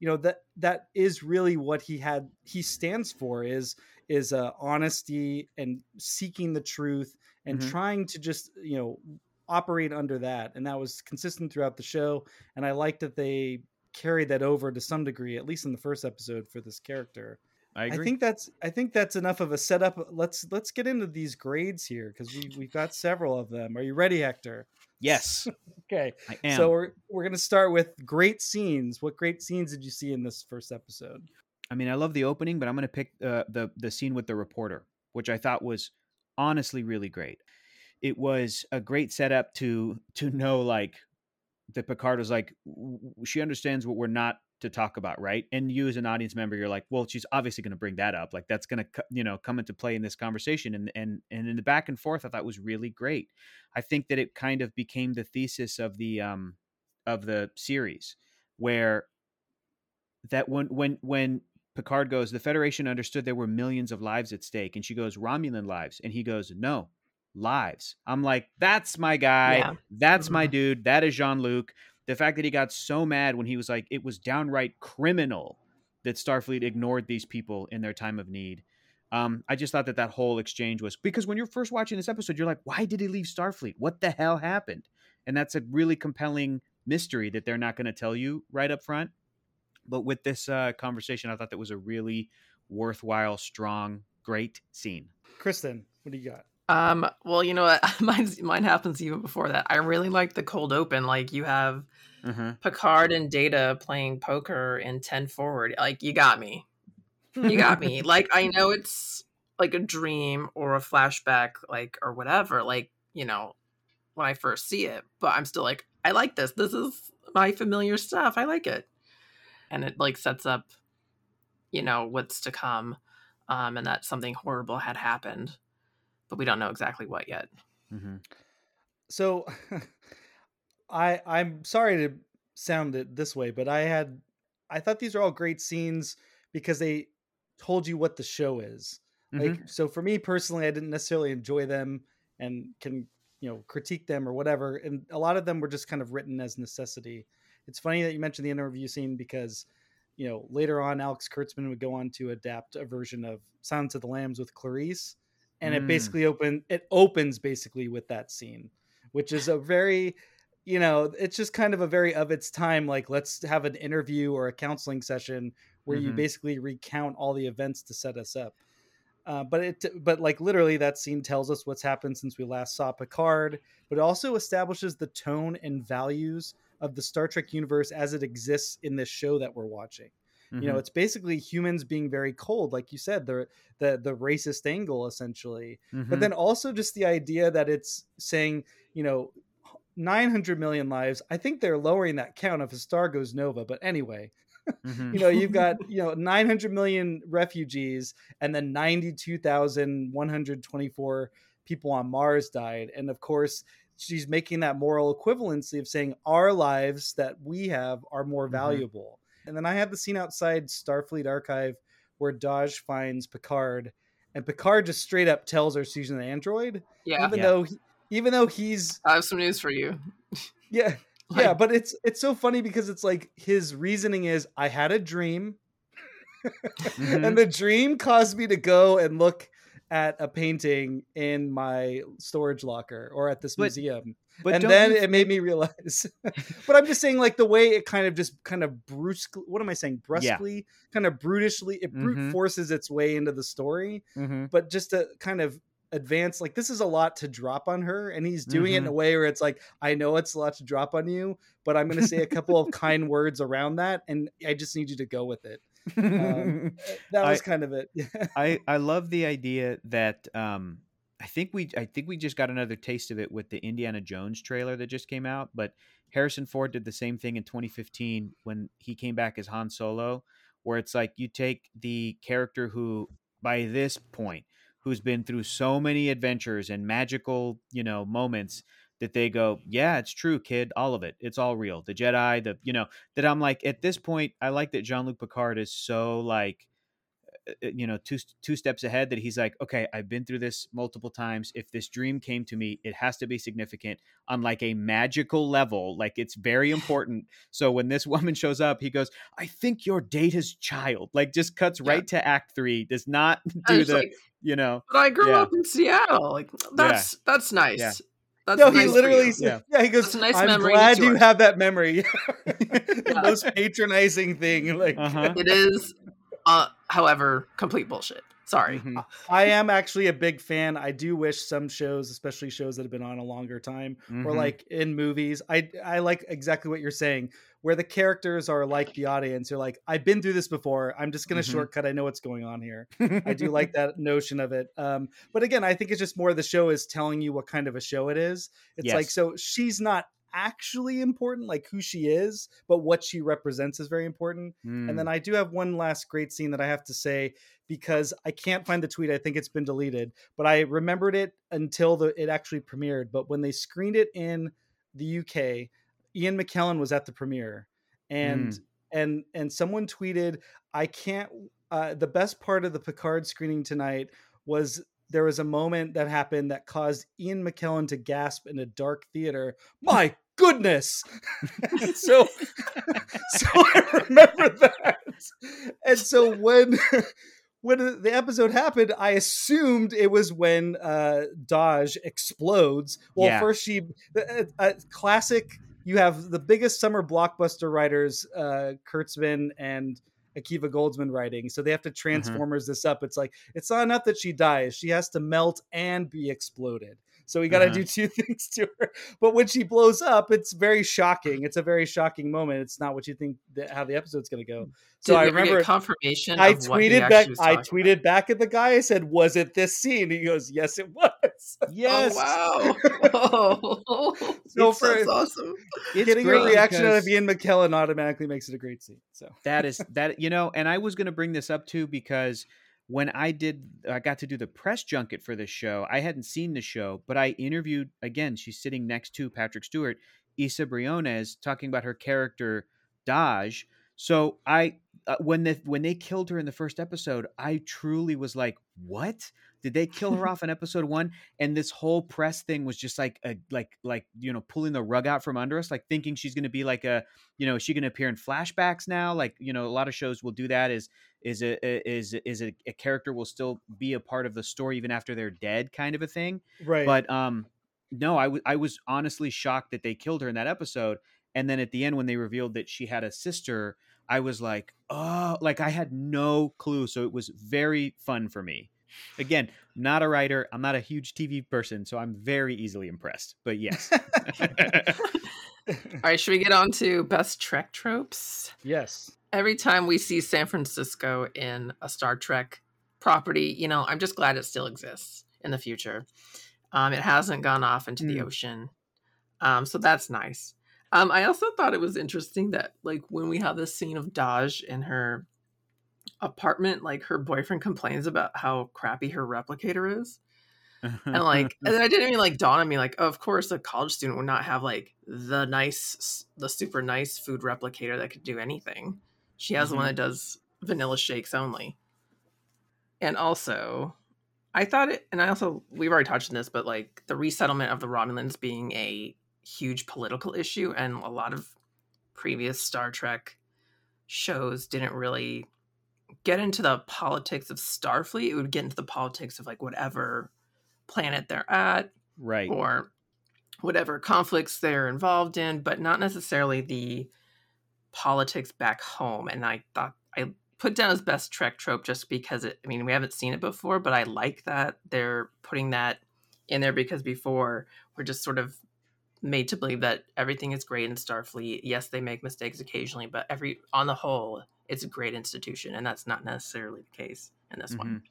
you know that that is really what he had. He stands for is is uh, honesty and seeking the truth and Mhm. trying to just you know operate under that, and that was consistent throughout the show. And I like that they carried that over to some degree, at least in the first episode for this character. I I, think that's I think that's enough of a setup. Let's let's get into these grades here because we we've got several of them. Are you ready, Hector? yes, (laughs) Okay. I am. So we're we're gonna start with great scenes. What great scenes did you see in this first episode? I mean, I love the opening, but I'm going to pick uh, the the scene with the reporter, which I thought was honestly really great. It was a great setup to to know like that Picard was like she understands what we're not to talk about, right? And you as an audience member, you're like, well, she's obviously going to bring that up, like that's going to you know come into play in this conversation, and and and in the back and forth, I thought was really great. I think that it kind of became the thesis of the um of the series where that when when when Picard goes, the Federation understood there were millions of lives at stake, and she goes, Romulan lives, and he goes, no, lives. I'm like, that's my guy, Yeah. that's my Mhm. dude, that is Jean Luc. The fact that he got so mad when he was like, it was downright criminal that Starfleet ignored these people in their time of need. Um, I just thought that that whole exchange was because when you're first watching this episode, you're like, why did he leave Starfleet? What the hell happened? And that's a really compelling mystery that they're not going to tell you right up front. But with this uh, conversation, I thought that was a really worthwhile, strong, great scene. Kristen, what do you got? Um, well, you know what? (laughs) Mine mine happens even before that. I really like the cold open. Like you have Uh-huh. Picard and Data playing poker in 10 forward. Like you got me. You got me. (laughs) like I know it's like a dream or a flashback, like or whatever, like, you know, when I first see it, but I'm still like, I like this. This is my familiar stuff. I like it. And it like sets up, you know, what's to come. Um, and that something horrible had happened. But we don't know exactly what yet. Mm-hmm. So (laughs) I I'm sorry to sound it this way, but I had I thought these are all great scenes because they told you what the show is. Like so for me personally, I didn't necessarily enjoy them and can you know critique them or whatever. And a lot of them were just kind of written as necessity. It's funny that you mentioned the interview scene because you know later on Alex Kurtzman would go on to adapt a version of Silence of the Lambs with Clarice, and it Mm. basically open it opens basically with that scene, which is a very you know it's just kind of a very of its time like let's have an interview or a counseling session where you Mhm. basically recount all the events to set us up uh, but it but like literally that scene tells us what's happened since we last saw picard but it also establishes the tone and values of the star trek universe as it exists in this show that we're watching you know it's basically humans being very cold like you said the the the racist angle essentially Mm-hmm. but then also just the idea that it's saying you know 900 million lives i think they're lowering that count if a star goes nova but anyway (laughs) Mm-hmm. you know you've got (laughs) you know 900 million refugees and then 92,124 people on Mars died and of course she's making that moral equivalency of saying our lives that we have are more Mhm. valuable and then I have the scene outside Starfleet archive where Dahj finds Picard and Picard just straight up tells her she's an android Yeah. even Yeah. though he, even though he's I have some news for you. (laughs) yeah Like, yeah but it's it's so funny because it's like his reasoning is i had a dream Mhm. (laughs) and the dream caused me to go and look at a painting in my storage locker or at this But- museum but and then it made me realize (laughs) but i'm just saying like the way it kind of just kind of brusquely what am i saying? Brusquely? Kind of brutishly it brute Mhm. forces its way into the story Mhm. but just to kind of advance like this is a lot to drop on her and he's doing it in a way where it's like i know it's a lot to drop on you but i'm going to say a couple of (laughs) kind words around that and i just need you to go with it. Um, (laughs) that was I- kind of it. I I love the idea that um I think we I think we just got another taste of it with the Indiana Jones trailer that just came out, but Harrison Ford did the same thing in 2015 when he came back as Han Solo where it's like you take the character who by this point who's been through so many adventures and magical, you know, moments that they go, yeah, it's true, kid, all of it. It's all real. The Jedi, the you know, that I'm like at this point I like that Jean-Luc Picard is so like you know two two steps ahead that he's like okay i've been through this multiple times if this dream came to me it has to be significant on like a magical level like it's very important so when this (laughs) woman shows up he goes i think you're data's child like just cuts Yeah. right to act three does not (laughs) do the like, you know but I grew Yeah. up in Seattle. Like that's that's nice. Yeah. That's no, nice he literally said, Yeah. yeah. he goes, nice I'm glad you have that memory. (laughs) the most patronizing thing. Like, Uh-huh. It is, uh, however, complete bullshit. Sorry. Mhm. I am actually a big fan. I do wish some shows, especially shows that have been on a longer time, or Mhm. like in movies, I I like exactly what you're saying, where the characters are like the audience. You're like, I've been through this before. I'm just gonna Mhm. shortcut. I know what's going on here. I do like (laughs) that notion of it. Um, but again, I think it's just more the show is telling you what kind of a show it is. It's like so she's not actually important, like who she is, but what she represents is very important. And Mm. then I do have one last great scene that I have to say because I can't find the tweet. I think it's been deleted, but I remembered it until the it actually premiered. But when they screened it in the UK, Ian McKellen was at the premiere, and Mm. and and someone tweeted, "I can't." Uh, the best part of the Picard screening tonight was there was a moment that happened that caused Ian McKellen to gasp in a dark theater. (laughs) My goodness! (laughs) so, (laughs) so I remember that, and so when when the episode happened, I assumed it was when uh, Dahj explodes. Well, Yeah. first she a, uh, classic. You have the biggest summer blockbuster writers, uh, Kurtzman and Akiva Goldsman writing, so they have to mm-hmm. transformers this up. It's like it's not enough that she dies; she has to melt and be exploded. So we got to Uh-huh. do two (laughs) things to her. But when she blows up, it's very shocking. It's a very shocking moment. It's not what you think that how the episode's going to go. So Did I we ever get remember confirmation. I of tweeted actually back. I talking tweeted back at the guy. I said, "Was it this scene?" He goes, "Yes, it was." (laughs) yes. Oh wow! (laughs) So It's- for- that's awesome. Getting a reaction out of because- Ian McKellen automatically makes it a great scene. So that is that you know and i was going to bring this up too because when i did i got to do the press junket for this show i hadn't seen the show but i interviewed again she's sitting next to patrick stewart isa briones talking about her character dahj so i uh, when the when they killed her in the first episode i truly was like what? Did they kill her off in episode one? And this whole press thing was just like a like like you know pulling the rug out from under us like thinking she's going to be like a you know is she going to appear in flashbacks now? Like you know a lot of shows will do that is is a is is a, a character will still be a part of the story even after they're dead kind of a thing. Right, but um no I w- I was honestly shocked that they killed her in that episode and then at the end when they revealed that she had a sister i was like oh like i had no clue so it was very fun for me. Again not a writer i'm not a huge tv person so i'm very easily impressed but yes. (laughs) All right, should we get on to best Trek tropes? yes, Every time we see San Francisco in a Star Trek property, you know, I'm just glad it still exists in the future. Um, it hasn't gone off into the Mm. ocean, um, so that's nice. Um, I also thought it was interesting that, like, when we have this scene of Dahj in her apartment, like her boyfriend complains about how crappy her replicator is. and like (laughs) and i didn't even like dawn on me like oh, of course a college student would not have like the nice the super nice food replicator that could do anything she has one Mhm. that does vanilla shakes only. And also i thought it and i also we've already touched on this but like the resettlement of the romulans being a huge political issue and a lot of previous star trek shows didn't really get into the politics of starfleet. It would get into the politics of like whatever planet they're at right. or whatever conflicts they're involved in, but not necessarily the politics back home. And I thought I put down as best Trek trope just because it, I mean, we haven't seen it before, but I like that they're putting that in there because before we're just sort of made to believe that everything is great in Starfleet. Yes, they make mistakes occasionally, but every on the whole, it's a great institution, and that's not necessarily the case in this one. Mhm.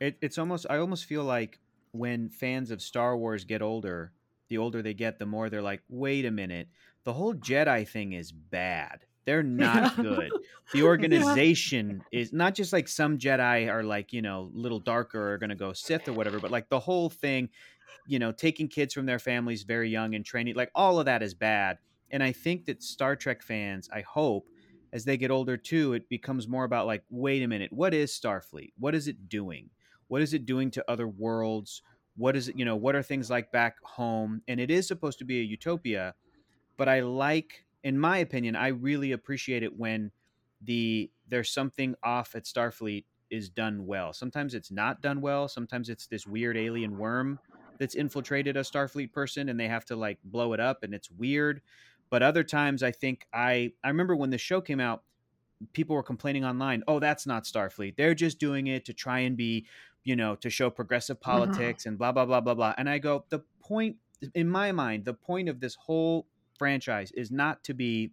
It, it's almost I almost feel like when fans of Star Wars get older, the older they get, the more they're like, wait a minute, the whole Jedi thing is bad. They're (laughs) not Yeah. good. (laughs) The organization is not just like some Jedi are like, you know, little darker or gonna go Sith or whatever, but like the whole thing, you know, taking kids from their families very young and training, like all of that is bad. And I think that Star Trek fans, I hope, as they get older too, it becomes more about like, wait a minute, what is Starfleet? What is it doing? What is it doing to other worlds? What is it, you know, what are things like back home? And it is supposed to be a utopia, but I like, in my opinion, I really appreciate it when the there's something off at Starfleet is done well. Sometimes it's not done well. Sometimes it's this weird alien worm that's infiltrated a Starfleet person and they have to like blow it up and it's weird. But other times I think I I remember when the show came out, people were complaining online, "Oh, that's not Starfleet. They're just doing it to try and be, you know, to show progressive uh-huh. politics and blah blah blah blah blah." And I go, "The point in my mind, the point of this whole franchise is not to be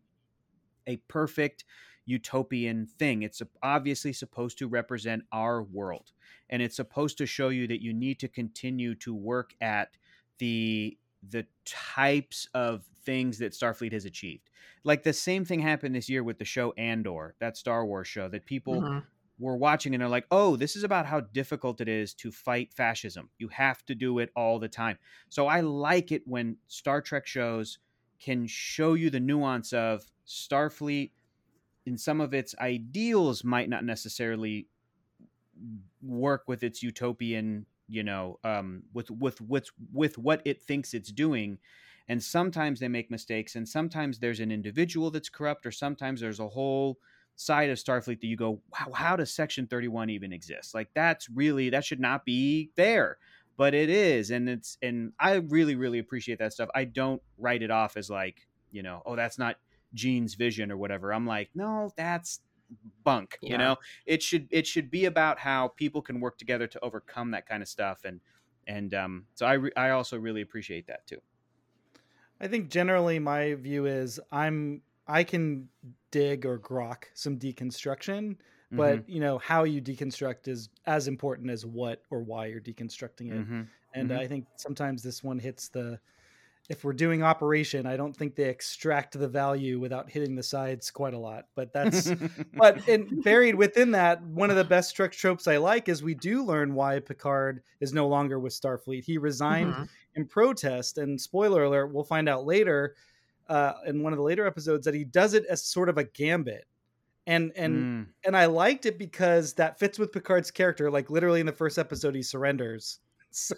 a perfect utopian thing. It's obviously supposed to represent our world. And it's supposed to show you that you need to continue to work at the the types of things that Starfleet has achieved. Like the same thing happened this year with the show Andor, that Star Wars show that people Mhm. were watching and they're like, "Oh, this is about how difficult it is to fight fascism. You have to do it all the time." So I like it when Star Trek shows can show you the nuance of Starfleet in some of its ideals might not necessarily work with its utopian, you know, um, with with with with what it thinks it's doing. And sometimes they make mistakes, and sometimes there's an individual that's corrupt, or sometimes there's a whole side of Starfleet that you go, wow, how does Section 31 even exist? Like that's really that should not be there, but it is, and it's and I really really appreciate that stuff. I don't write it off as like you know, oh that's not Gene's vision or whatever. I'm like, no, that's bunk. Yeah. You know, it should it should be about how people can work together to overcome that kind of stuff, and and um, so I re- I also really appreciate that too. I think generally my view is I'm I can dig or grok some deconstruction, but Mm-hmm. you know how you deconstruct is as important as what or why you're deconstructing it. Mhm. And Mhm. I think sometimes this one hits the if we're doing operation, I don't think they extract the value without hitting the sides quite a lot. But that's (laughs) but and buried within that, one of the best Trek tropes I like is we do learn why Picard is no longer with Starfleet. He resigned Mhm. in protest, and spoiler alert, we'll find out later uh, in one of the later episodes that he does it as sort of a gambit. And and Mm. and I liked it because that fits with Picard's character. Like literally in the first episode, he surrenders. (laughs) So,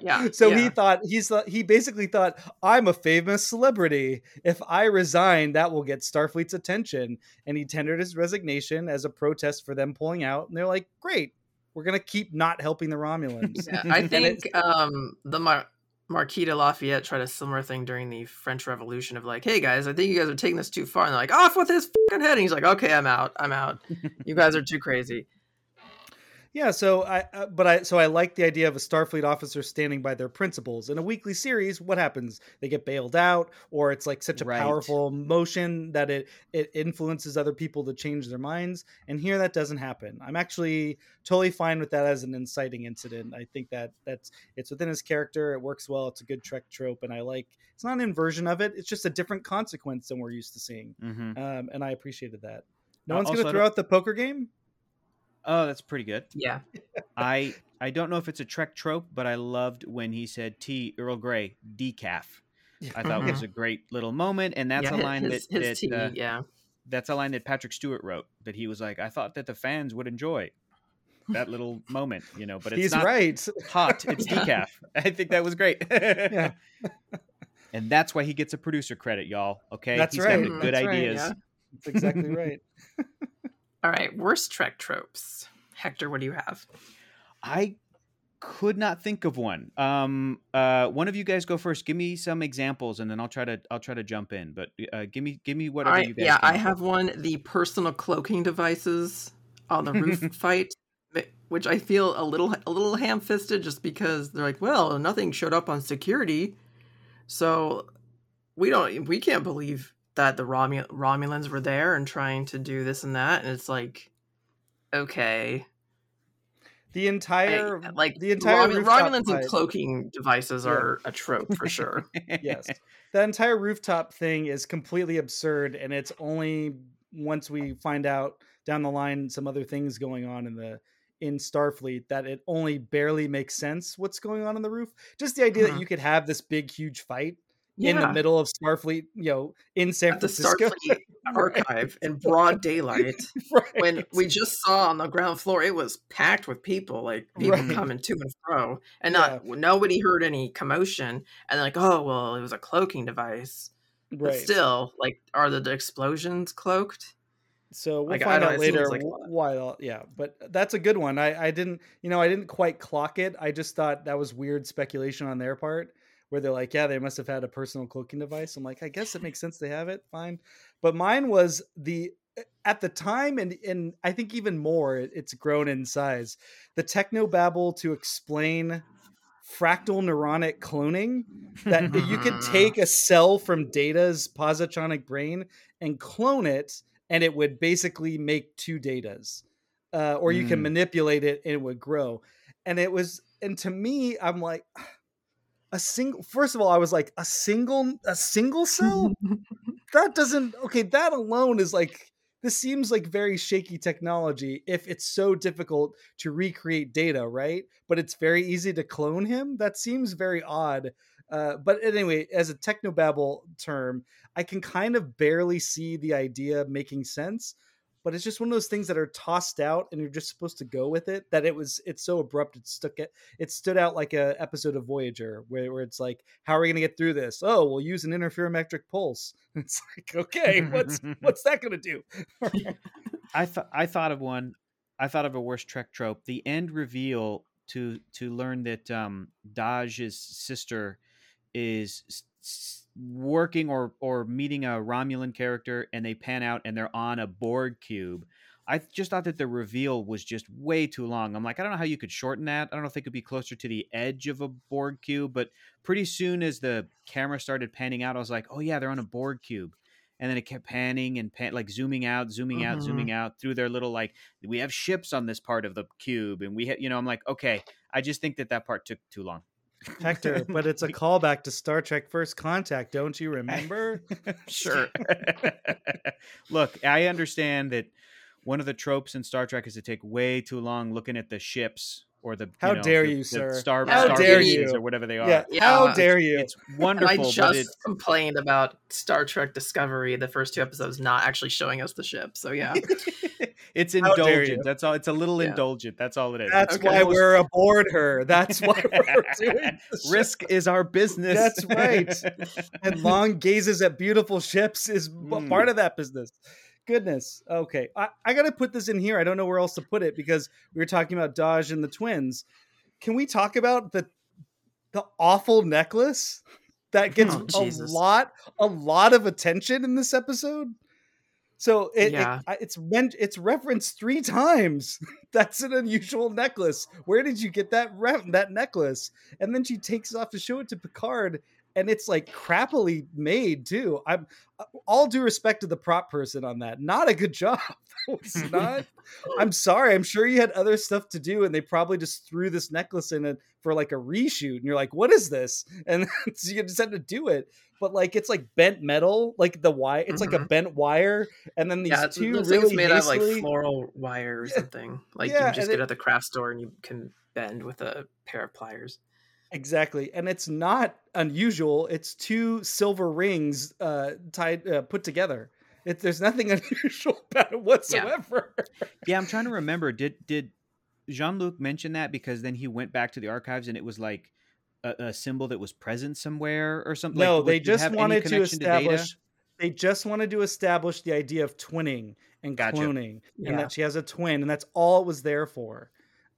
Yeah. (laughs) so yeah. he thought he's he basically thought I'm a famous celebrity. If I resign, that will get Starfleet's attention. And he tendered his resignation as a protest for them pulling out. And they're like, "Great, we're gonna keep not helping the Romulans." Yeah, I (laughs) think um, the Mar- Marquis de Lafayette tried a similar thing during the French Revolution of like, hey guys, I think you guys are taking this too far. And they're like, off with his fucking head. And he's like, okay, I'm out. I'm out. You guys are too crazy. Yeah, so I uh, but I so I like the idea of a Starfleet officer standing by their principles. In a weekly series, what happens? They get bailed out or it's like such a Right. powerful motion that it it influences other people to change their minds. And here that doesn't happen. I'm actually totally fine with that as an inciting incident. I think that that's it's within his character, it works well, it's a good Trek trope and I like it's not an inversion of it, it's just a different consequence than we're used to seeing. Mhm. Um, and I appreciated that. No Uh, one's going to throw out the poker game? Oh, that's pretty good. Yeah. I I don't know if it's a Trek trope, but I loved when he said "Tea Earl Grey decaf." I thought it was a great little moment, and that's yeah, a line his, that, his that tea, uh, yeah. that's a line that Patrick Stewart wrote. That he was like, I thought that the fans would enjoy that little (laughs) moment, you know. But it's He's not right. hot; it's (laughs) decaf. I think that was great. Yeah. (laughs) and that's why he gets a producer credit, y'all. Okay, That's He's right. got good That's right, ideas. yeah. That's exactly right. All right. Worst Trek tropes. Hector, what do you have? I could not think of one. Um, uh, one of you guys go first. Give me some examples, and then I'll try to I'll try to jump in. But uh, give me give me whatever right. you guys. Yeah, I have one. The personal cloaking devices on the roof (laughs) fight, which I feel a little a little ham fisted, just because they're like, well, nothing showed up on security, so we don't we can't believe that the Romu- Romulans were there and trying to do this and that, and it's like, okay, The I- entire like the entire rooftop Romulans and cloaking devices Yeah. are a trope for sure. (laughs) yes, the entire rooftop thing is completely absurd, and it's only once we find out down the line some other things going on in the in Starfleet that it only barely makes sense what's going on in the roof. Just the idea Mhm. that you could have this big, huge fight in the middle of Starfleet, you know, in San At the Francisco. Starfleet (laughs) archive in (laughs) broad daylight. right. when we just saw on the ground floor it was packed with people like people Right. coming to and fro and not nobody heard any commotion and like oh well it was a cloaking device but right. still like are the explosions cloaked So we'll Like, find out later like a wh- lot. why. Yeah, but that's a good one. I, I didn't, you know, I didn't quite clock it. I just thought that was weird speculation on their part, where they're like, yeah, they must have had a personal cloaking device. I'm like, I guess it (laughs) makes sense they have it. Fine, but mine was the at the time, and and I think even more, it's grown in size. The techno babble to explain fractal neuronic cloning that you could (laughs) take a cell from Data's positronic brain and clone it, and it would basically make two Datas, uh, or you can Mm. manipulate it and it would grow. And it was, and to me, I'm like, a single. First of all, I was like, a single, a single cell. (laughs) that doesn't. Okay, that alone is like. This seems like very shaky technology if it's so difficult to recreate data, right? But it's very easy to clone him. That seems very odd. Uh, but anyway, as a technobabble term, I can kind of barely see the idea making sense. But it's just one of those things that are tossed out, and you're just supposed to go with it. That it was, it's so abrupt. It stuck it. It stood out like a episode of Voyager, where, where it's like, how are we going to get through this? Oh, we'll use an interferometric pulse. (laughs) It's like, okay, what's (laughs) what's that going to do? (laughs) I thought I thought of one. I thought of a worse Trek trope: the end reveal to to learn that um, Dahj's sister is working or or meeting a Romulan character, and they pan out and they're on a Borg cube. I just thought that the reveal was just way too long. I'm like, I don't know how you could shorten that. I don't know if they could be closer to the edge of a Borg cube, but pretty soon as the camera started panning out, I was like, oh yeah, they're on a Borg cube and then it kept panning and pan, like zooming out, zooming out, Mhm. zooming out through their little like we have ships on this part of the cube, and we have you know I'm like okay, I just think that that part took too long. Hector, (laughs) but it's a callback to Star Trek First Contact, don't you remember? (laughs) Sure. (laughs) Look, I understand that one of the tropes in Star Trek is to take way too long looking at the ships or the How know, dare the- you, the sir. star, How star dare you. or whatever they are. yeah, Yeah, how it's- dare you? It's (laughs) And wonderful, I but just it, complained about Star Trek Discovery, the first two episodes, not actually showing us the ship. So yeah, (laughs) it's How dare you. indulgent. That's all. It's a little Yeah. indulgent. That's all it is. That's Okay. why we're aboard her. (laughs) That's why we're doing this. Risk is our business. That's right. and long gazes at beautiful ships is Mm. part of that business. Goodness. Okay. I, I got to put this in here. I don't know where else to put it because we were talking about Dahj and the twins. Can we talk about the the awful necklace that gets Oh, a lot a lot of attention in this episode? So it, it- Yeah. I- it's meant it's referenced three times. (laughs) That's an unusual necklace. Where did you get that ref- that necklace? And then she takes it off to show it to Picard, and it's like crappily made too. I'm uh, all due respect to the prop person on that. Not a good (laughs) job. it's not. (laughs) I'm sorry. I'm sure you had other stuff to do, and they probably just threw this necklace in it for like a reshoot. And you're like, "What is this?" (laughs) And so you just had to do it. But like, it's like bent metal, like the wire. It's like a Mhm. bent wire, and then these yeah, two really like it's made out of like floral wire or something. Like Yeah, you just get it- at the craft store and you can bend with a pair of pliers. Exactly, and it's not unusual. It's two silver rings uh, tied, uh, put together. It, there's nothing (laughs) unusual about it whatsoever. Yeah, I'm trying to remember. Did did Jean Luc mention that because then he went back to the archives and it was like a, a symbol that was present somewhere or something? no, like, they just have any wanted to connection data? establish. they just wanted to establish the idea of twinning and Gotcha. cloning, Yeah. and that she has a twin, and that's all it was there for.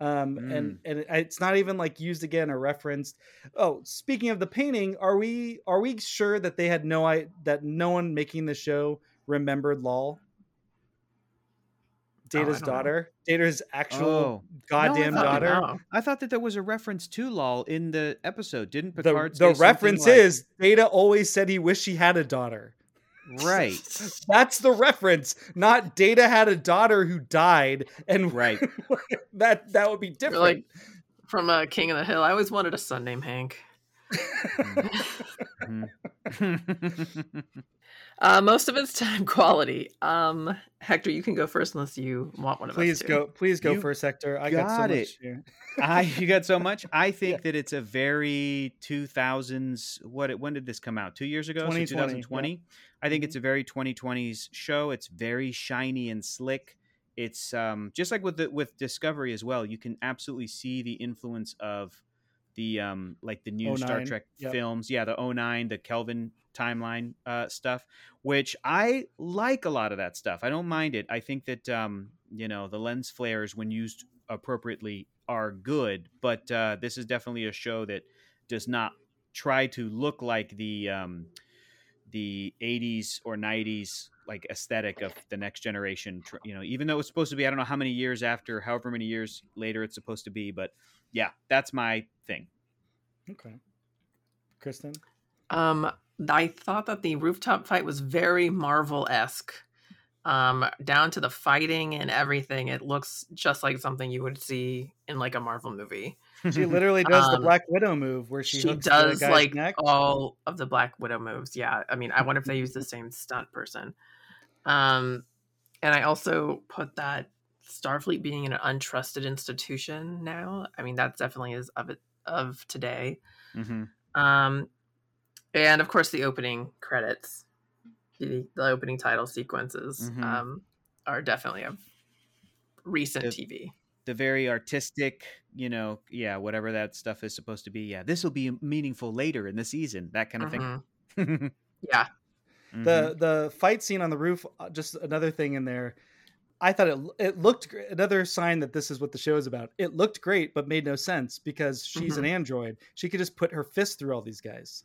Um, Mm. and and it's not even like used again or referenced. Oh, speaking of the painting, are we are we sure that they had no i that no one making the show remembered Lal? Data's don't know. daughter, Data's actual Oh. goddamn No, I thought- daughter. No. I thought that there was a reference to Lal in the episode. Didn't The, Picard? the say something reference like- is Data always said he wished he had a daughter. Right, (laughs) That's the reference, not Data had a daughter who died, and right. (laughs) that that would be different. like from uh, King of the Hill. I always wanted a son named Hank. Mhm. (laughs) Uh, most of it's time quality. Um, Hector, you can go first unless you want one of please us. to. go, please go You first, Hector. I got, so got much it. here. I you got so much. I think that it's a very 2000s. What? When did this come out? Two years ago. 2020, so yeah. 2020. I think it's a very 2020s show. It's very shiny and slick. It's um, just like with the, with Discovery as well. You can absolutely see the influence of the um, like the new Star Trek yep. films. Yeah, the 09, the Kelvin timeline uh, stuff, which I like a lot of that stuff. I don't mind it. I think that um, you know the lens flares when used appropriately are good, but uh, this is definitely a show that does not try to look like the um, the 80s or 90s like aesthetic of the next generation you know even though it's supposed to be i don't know how many years after however many years later it's supposed to be but yeah that's my thing Okay. Kristen? Um, I thought that the rooftop fight was very Marvel esque. Um, down to the fighting and everything, it looks just like something you would see in like a Marvel movie. She literally (laughs) does the Um, Black Widow move where she, She, hooks the does like neck. all of the Black Widow moves. Yeah, I mean, I wonder if they use the (laughs) same stunt person. Um, and I also put that Starfleet being an untrusted institution now. I mean, that definitely is of it of today. hmm Um, and of course, the opening credits, the, the opening title sequences, Mhm. um, are definitely of recent The- TV. The very artistic you know yeah whatever that stuff is supposed to be yeah this will be meaningful later in the season that kind of thing (laughs) Yeah, Mhm. the the fight scene on the roof uh, just another thing in there i thought it it looked another sign that this is what the show is about. It looked great but made no sense because she's an android. She could just put her fist through all these guys.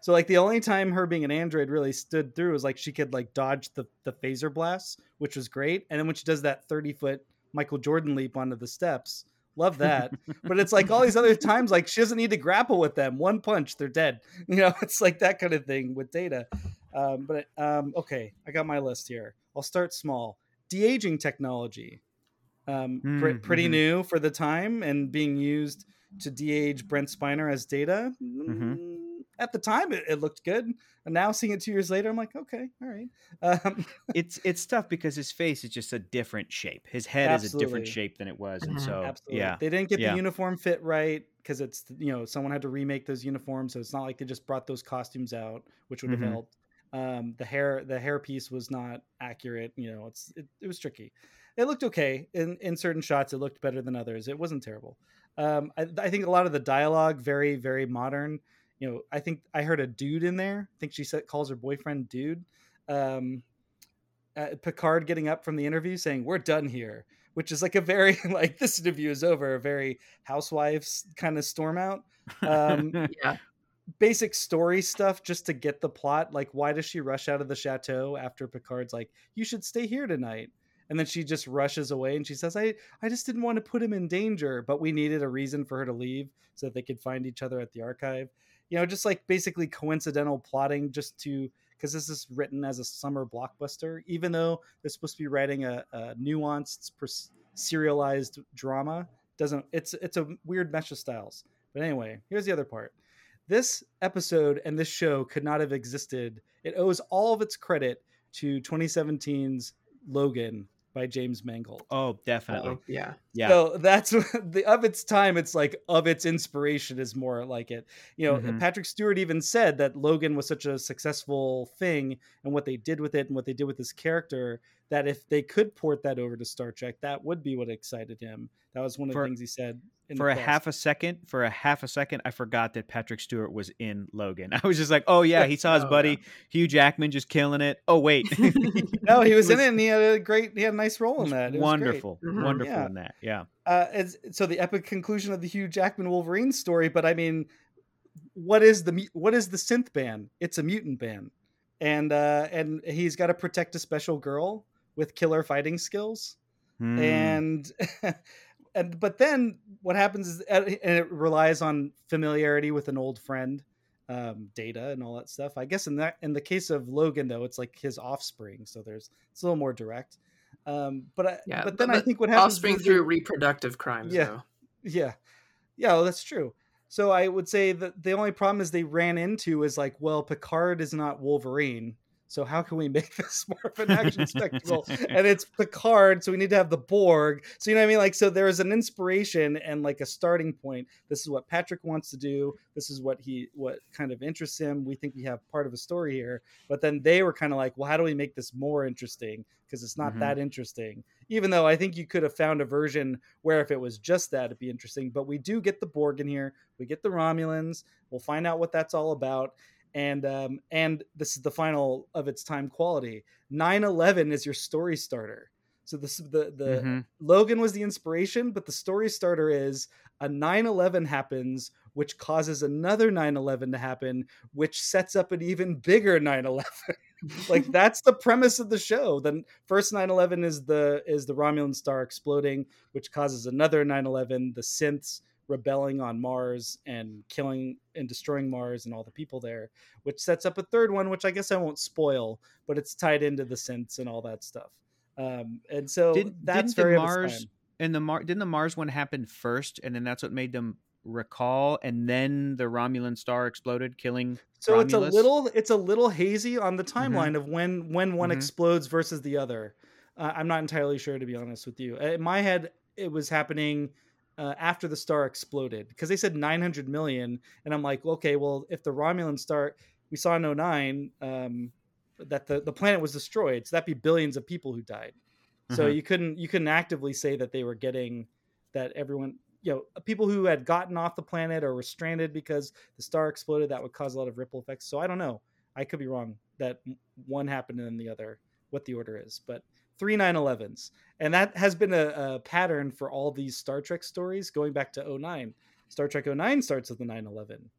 So like the only time her being an android really stood through was like she could like dodge the the phaser blasts which was great and then when she does that 30 foot michael jordan leap onto the steps. Love that. (laughs) But it's like all these other times like she doesn't need to grapple with them. One punch they're dead. (laughs) You know it's like that kind of thing with data. Um, but um, okay i got my list here. I'll start small. De-aging technology. Um, Mm, pretty mhm. new for the time and being used to de-age brent spiner as data. Mhm. At the time it, it looked good and now seeing it two years later i'm like okay all right um, (laughs) it's it's tough because his face is just a different shape his head is a different shape than it was and Mhm. so Absolutely. yeah They didn't get Yeah. the uniform fit right because it's you know someone had to remake those uniforms, so it's not like they just brought those costumes out, which would have Mhm. helped. Um, the hair the hair piece was not accurate. You know, it's it, it was tricky. It looked okay in in certain shots. It looked better than others. It wasn't terrible. Um, I, I think a lot of the dialogue very very modern. You know, I think I heard a dude in there. I think she said calls her boyfriend dude. Um, uh, Picard getting up from the interview saying, "We're done here," which is like a very (laughs) like this interview is over, a very housewives kind of storm out. Um, (laughs) yeah. basic story stuff just to get the plot. Like, why does she rush out of the chateau after Picard's like, "You should stay here tonight," and then she just rushes away and she says, "I I just didn't want to put him in danger, but we needed a reason for her to leave so that they could find each other at the archive." You know, just like basically coincidental plotting just to because this is written as a summer blockbuster, even though they're supposed to be writing a, a nuanced, serialized drama. Doesn't it's it's a weird mesh of styles. But anyway, here's the other part. This episode and this show could not have existed. It owes all of its credit to 2017's Logan by James Mangold. oh definitely Oh, yeah. yeah So that's (laughs) the of its time. It's like of its inspiration is more like it. You know, Mhm. Patrick Stewart even said that Logan was such a successful thing, and what they did with it, and what they did with this character, that if they could port that over to Star Trek, that would be what excited him. That was one of For- the things he said. In for the a press. half a second for a half a second i forgot that patrick stewart was in logan (laughs) i was just like oh yeah he saw his Oh, buddy hugh jackman just killing it oh wait (laughs) (laughs) no, he was, in it, and he had a great, he had a nice role in that. It was great. wonderful Mhm. wonderful Yeah. in that yeah uh, it's, so the epic conclusion of the Hugh Jackman Wolverine story. But I mean, what is the what is the synth band? It's a mutant band, and uh, and he's got to protect a special girl with killer fighting skills, Hmm. and (laughs) and but then what happens is and it relies on familiarity with an old friend. Um, data and all that stuff. I guess in that in the case of Logan though, it's like his offspring, so there's it's a little more direct. Um, but I, Yeah. but then I think what happens Offspring is through reproductive crimes, Yeah. though. yeah. Yeah, well, that's true. So I would say that the only problem is they ran into is like, well, Picard is not Wolverine. So how can we make (laughs) this more of an action spectacle? (laughs) And it's Picard, so we need to have the Borg. So you know what I mean? Like, so there is an inspiration and like a starting point. This is what Patrick wants to do. This is what he what kind of interests him. We think we have part of a story here. But then they were kind of like, well, how do we make this more interesting? Because it's not Mhm. that interesting. Even though I think you could have found a version where if it was just that, it'd be interesting. But we do get the Borg in here. We get the Romulans. We'll find out what that's all about. And um, and this is the final of its time quality. 9/11 is your story starter. So this the the Mhm. Logan was the inspiration, but the story starter is a 9/11 happens, which causes another 9/11 to happen, which sets up an even bigger 9/11. (laughs) like (laughs) that's the premise of the show. Then first 9/11 is the is the Romulan star exploding, which causes another 9/11. The synths rebelling on Mars and killing and destroying Mars and all the people there, which sets up a third one, which I guess I won't spoil, but it's tied into the synths and all that stuff. Um, and so Didn't, that's very Mars and the Mar didn't the Mars one happen first, and then that's what made them recall, and then the Romulan star exploded, killing. So it's a little it's a little hazy on the Mm-hmm. timeline of when when one Mhm. explodes versus the other. Uh, I'm not entirely sure to be honest with you. In my head, it was happening uh, after the star exploded because they said 900 million, and I'm like, okay, well, if the Romulan star we saw in 09 um, that the the planet was destroyed, so that'd be billions of people who died. So Mhm. you couldn't you couldn't actively say that they were getting that everyone you know people who had gotten off the planet or were stranded because the star exploded that would cause a lot of ripple effects. So I don't know. I could be wrong that one happened and then the other what the order is, but three 9/11s. And that has been a, a pattern for all these Star Trek stories going back to 09. Star Trek 09 starts with the 9/11.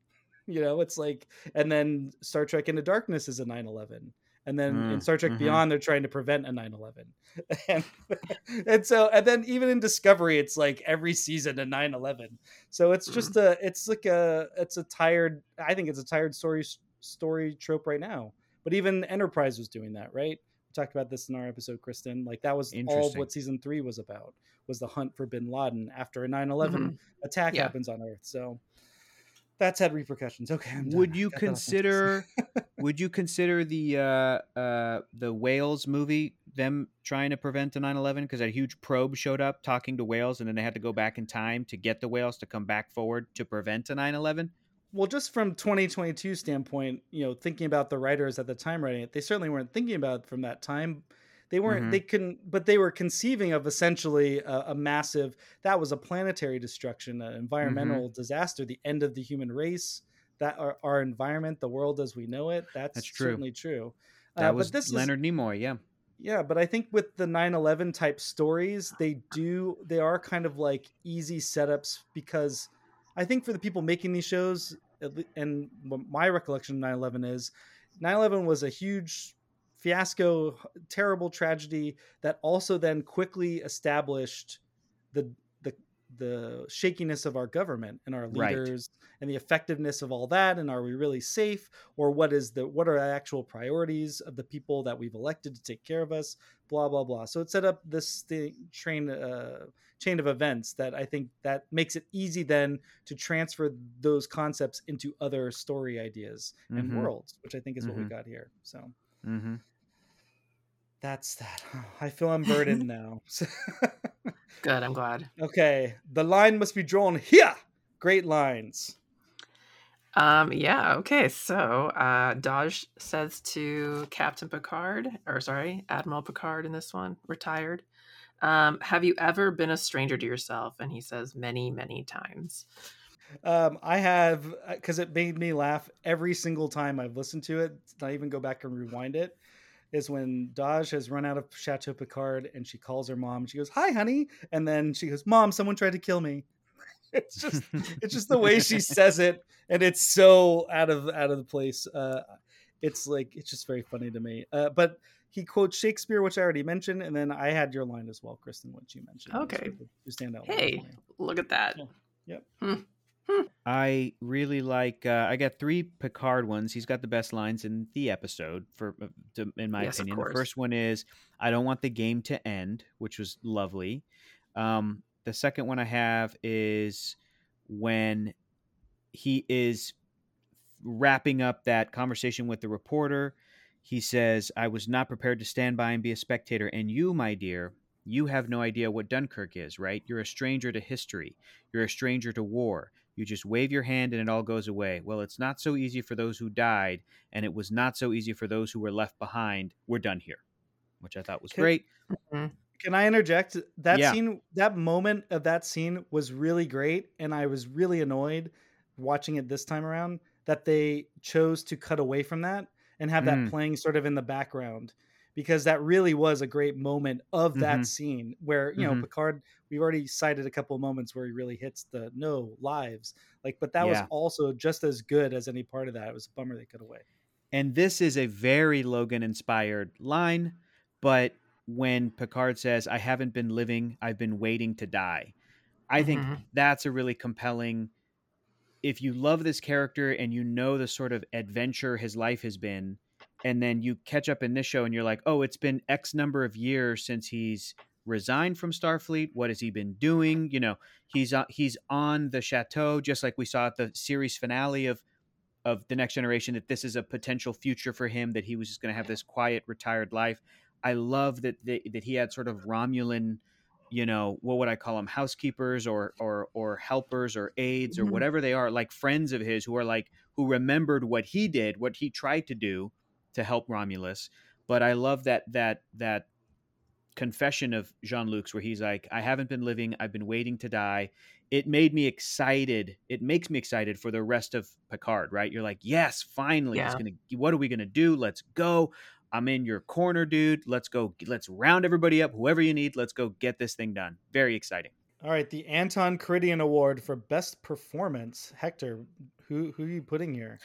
You know, it's like and then Star Trek Into Darkness is a 9/11. And then in Mm, Star Trek mhm. Beyond, they're trying to prevent a 9/11, (laughs) and, and so and then even in Discovery, it's like every season a 9/11. So it's just a it's like a it's a tired. I think it's a tired story story trope right now. But even Enterprise was doing that, right? We talked about this in our episode, Kristen. Like that was all of what season three was about was the hunt for Bin Laden after a 9/11 attack Yeah. happens on Earth. So that's had repercussions. Okay, I'm done. Would you Got that off my chest. consider? (laughs) would you consider the uh, uh, the whales movie them trying to prevent a 9/11 because a huge probe showed up talking to whales, and then they had to go back in time to get the whales to come back forward to prevent a 9/11? Well just from 2022 standpoint you know thinking about the writers at the time writing it they certainly weren't thinking about it from that time they weren't Mhm. they couldn't but they were conceiving of essentially a, a massive that was a planetary destruction an environmental disaster the end of the human race that our, our environment the world as we know it that's, That's true. certainly true That Uh, was but this is Leonard Nimoy. Yeah. yeah, but I think with the 9/11 type stories, they do they are kind of like easy setups because I think for the people making these shows and what my recollection of 9/11 is 9/11 was a huge fiasco, terrible tragedy that also then quickly established the the shakiness of our government and our Right. leaders and the effectiveness of all that and are we really safe or what is the what are the actual priorities of the people that we've elected to take care of us blah blah blah so it set up this thing, train uh, chain of events that i think that makes it easy then to transfer those concepts into other story ideas and Mhm. worlds which i think is what we Mhm. got here so Mm-hmm. that's that (sighs) i feel unburdened now (laughs) Good. I'm glad. okay the line must be drawn here great lines Um, yeah, okay. So uh Dahj says to Captain Picard, or sorry, Admiral Picard in this one, retired. Um, have you ever been a stranger to yourself? And he says many, many times. Um, I have because it made me laugh every single time I've listened to it. Not even go back and rewind it. Is when Dahj has run out of Chateau Picard and she calls her mom. She goes, "Hi, honey," and then she goes, "Mom, someone tried to kill me." (laughs) It's just, it's just the way she (laughs) says it, and it's so out of out of the place. Uh, it's like it's just very funny to me. Uh, but he quotes Shakespeare, which I already mentioned, and then I had your line as well, Kristen, which you mentioned. Okay. you stand out. Hey, look at that. Yeah. I really like. Uh, I got three Picard ones. He's got the best lines in the episode, for uh, to, in my Yes, opinion. The first one is, "I don't want the game to end," which was lovely. Um, the second one I have is when he is wrapping up that conversation with the reporter. He says, "I was not prepared to stand by and be a spectator, and you, my dear." You have no idea what Dunkirk is, right? You're a stranger to history. You're a stranger to war. You just wave your hand and it all goes away. Well, it's not so easy for those who died, and it was not so easy for those who were left behind. We're done here, which I thought was Can- great. Can I interject? That Yeah. scene, that moment of that scene was really great, and I was really annoyed watching it this time around that they chose to cut away from that and have that Mm. playing sort of in the background because that really was a great moment of that Mhm. scene where you know Mhm. Picard we've already cited a couple of moments where he really hits the no lives like but that was also just as good as any part of that it was a bummer they cut away And this is a very Logan inspired line, but when Picard says, I haven't been living, I've been waiting to die, I think Mhm. that's a really compelling. If you love this character and you know the sort of adventure his life has been, and then you catch up in this show and you're like, oh, it's been X number of years since he's resigned from Starfleet. What has he been doing? You know, he's on, he's on the chateau, just like we saw at the series finale of of the next generation that this is a potential future for him that he was just going to have this quiet retired life i love that that, that he had sort of romulan you know what would i call them housekeepers or or or helpers or aides or Mhm. whatever they are like friends of his who are like who remembered what he did what he tried to do to help romulus but i love that that that confession of jean-luc's where he's like i haven't been living i've been waiting to die it made me excited. It makes me excited for the rest of Picard, right? You're like, yes, finally, it's gonna. What are we gonna do? Let's go. I'm in your corner, dude. Let's go. Let's round everybody up. Whoever you need, let's go get this thing done. Very exciting. all right the Anton Karidian Award for best performance Hector who who are you putting here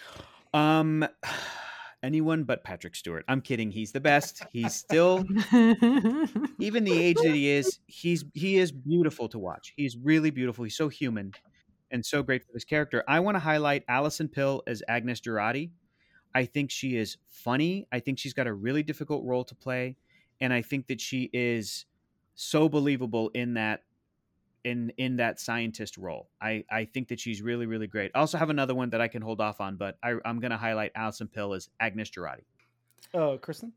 Um, (sighs) anyone but Patrick Stewart. I'm kidding. He's the best. He's still (laughs) even the age that he is. He's he is beautiful to watch. He's really beautiful. He's so human and so great for this character. I want to highlight Alison Pill as Agnes Jurati. I think she is funny. I think she's got a really difficult role to play, and I think that she is so believable in that in in that scientist role. I I think that she's really really great. I also have another one that I can hold off on, but I, I'm going to highlight Alison Pill as Agnes Jurati. oh Kristen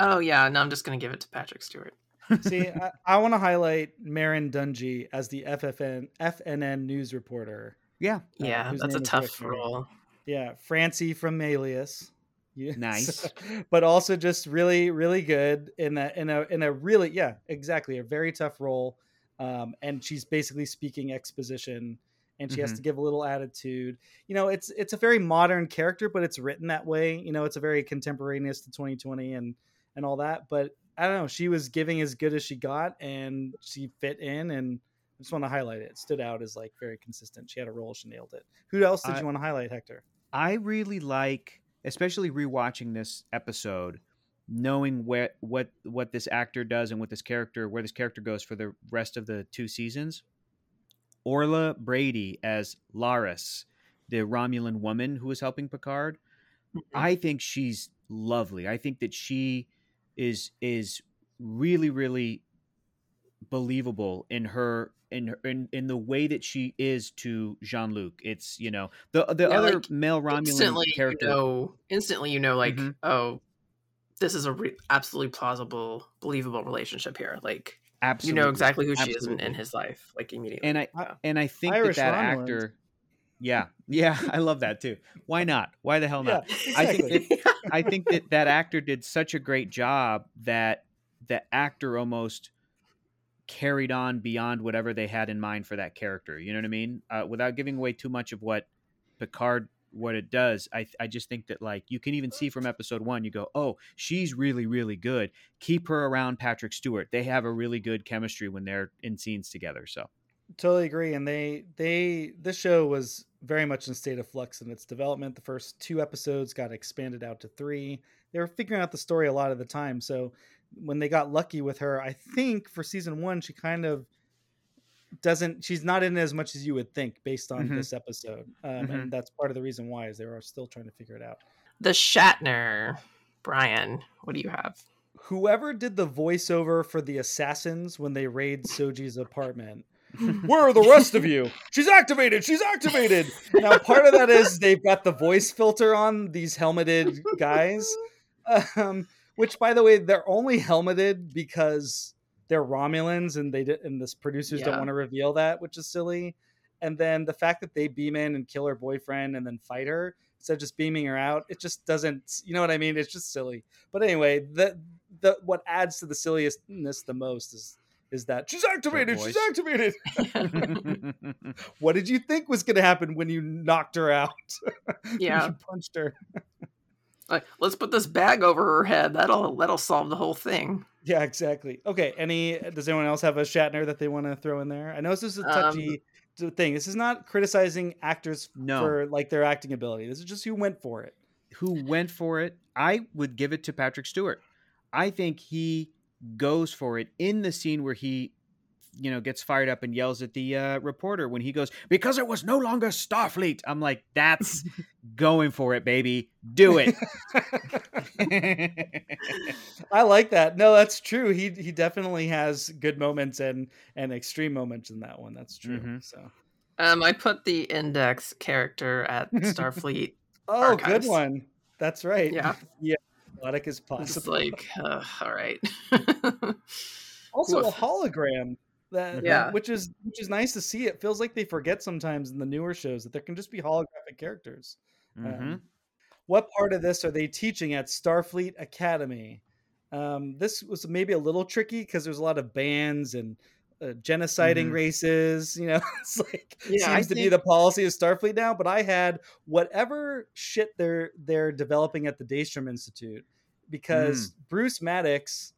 oh yeah, no, I'm just gonna give it to Patrick Stewart. (laughs) See, I, I want to highlight Merrin Dungey as the FFN FNN news reporter. Yeah, uh, Yeah, whose that's a tough Rick. role. Yeah, Francie from Alias. Yeah, Nice. (laughs) but also just really, really good in a in a in a really yeah, exactly a very tough role. Um, and she's basically speaking exposition, and she has Mhm. to give a little attitude. You know, it's it's a very modern character, but it's written that way. You know, it's a very contemporaneous to 2020 and and all that. But I don't know, she was giving as good as she got, and she fit in. And I just want to highlight it. it stood out as like very consistent. She had a role, she nailed it. Who else did I- you want to highlight, Hector? I really like, especially rewatching this episode, knowing where what what this actor does and what this character where this character goes for the rest of the two seasons. Orla Brady as Laris, the Romulan woman who is helping Picard. I think she's lovely. I think that she is is really really believable in her in her, in, in the way that she is to Jean Luc. It's you know the the Yeah, other like, male Romulan instantly character. you know instantly you know like Mhm. oh this is a re- absolutely plausible believable relationship here like absolutely, you know exactly who she is in, in his life like immediately And I Yeah. and I think Irish that that Romulans. actor. Yeah, yeah, (laughs) I love that too. Why not? Why the hell not? Yeah, I think that (laughs) I think that that actor did such a great job that the actor almost carried on beyond whatever they had in mind for that character. You know what I mean? Uh, without giving away too much of what Picard what it does, I I just think that like you can even see from episode one, you go, oh, she's really really good. Keep her around Patrick Stewart. They have a really good chemistry when they're in scenes together. So totally agree and they they this show was very much in a state of flux in its development the first two episodes got expanded out to three they were figuring out the story a lot of the time so when they got lucky with her i think for season one she kind of doesn't she's not in as much as you would think based on Mhm. this episode um, Mhm. and that's part of the reason why is they are still trying to figure it out the shatner bryan what do you have whoever did the voiceover for the assassins when they raid soji's apartment (laughs) where are the rest of you? She's activated. She's activated. Now, part of that is they've got the voice filter on these helmeted guys, (laughs) um, which, by the way, they're only helmeted because they're Romulans, and they did, and the producers don't want to reveal that, which is silly. And then the fact that they beam in and kill her boyfriend and then fight her instead of just beaming her out, it just doesn't. You know what I mean? It's just silly. But anyway, the the what adds to the silliestness the most is is that she's activated, she's activated. (laughs) what did you think was going to happen when you knocked her out? (laughs) When Yeah. you punched her. (laughs) Like, let's put this bag over her head. That'll that'll solve the whole thing. Yeah, exactly. Okay. Any? Does anyone else have a Shatner that they want to throw in there? I know this is a Um, touchy t- thing. This is not criticizing actors No. for like their acting ability. This is just who went for it. who went for it. I would give it to Patrick Stewart. I think he goes for it in the scene where he, you know, gets fired up and yells at the uh, reporter when he goes, "Because it was no longer Starfleet." I'm like, that's (laughs) going for it, baby. Do it. (laughs) I like that. No, that's true. He he definitely has good moments and and extreme moments in that one. That's true. Mhm. So. Um, I put the index character at Starfleet. (laughs) Oh, Archives. good one. That's right. Yeah. yeah. Athletic as It's possible. like, uh, all right. also a hologram. That, Yeah. which is which is nice to see. It feels like they forget sometimes in the newer shows that there can just be holographic characters. Mhm. Um, what part of this are they teaching at Starfleet Academy? Um, this was maybe a little tricky because there's a lot of bans and uh, genociding Mhm. races. You know, (laughs) it's like Yeah, I seems to be the policy of Starfleet now. But I had whatever shit they're they're developing at the Daystrom Institute because Bruce Maddox,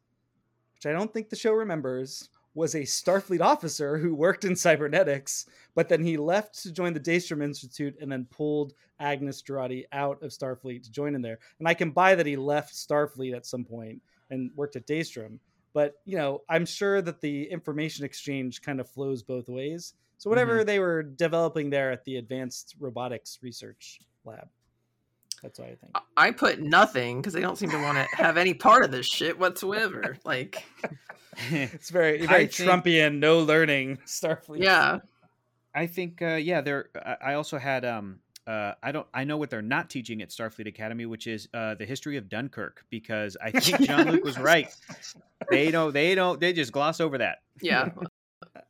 which I don't think the show remembers, was a Starfleet officer who worked in cybernetics, but then he left to join the Daystrom Institute and then pulled Agnes Jurati out of Starfleet to join in there. And I can buy that he left Starfleet at some point and worked at Daystrom. But you know, I'm sure that the information exchange kind of flows both ways. So mm-hmm. whatever they were developing there at the Advanced Robotics Research Lab, that's what I think. I put nothing because they don't seem to want to have any part of this shit whatsoever. (laughs) Like, (laughs) It's very I very think- Trumpian, no learning (laughs) Starfleet. yeah, I think, uh, yeah. There. I I also had. Um, uh, I don't. I know what they're not teaching at Starfleet Academy, which is uh, the history of Dunkirk, because I think (laughs) Jean-Luc was right. They don't. They don't. They just gloss over that. yeah.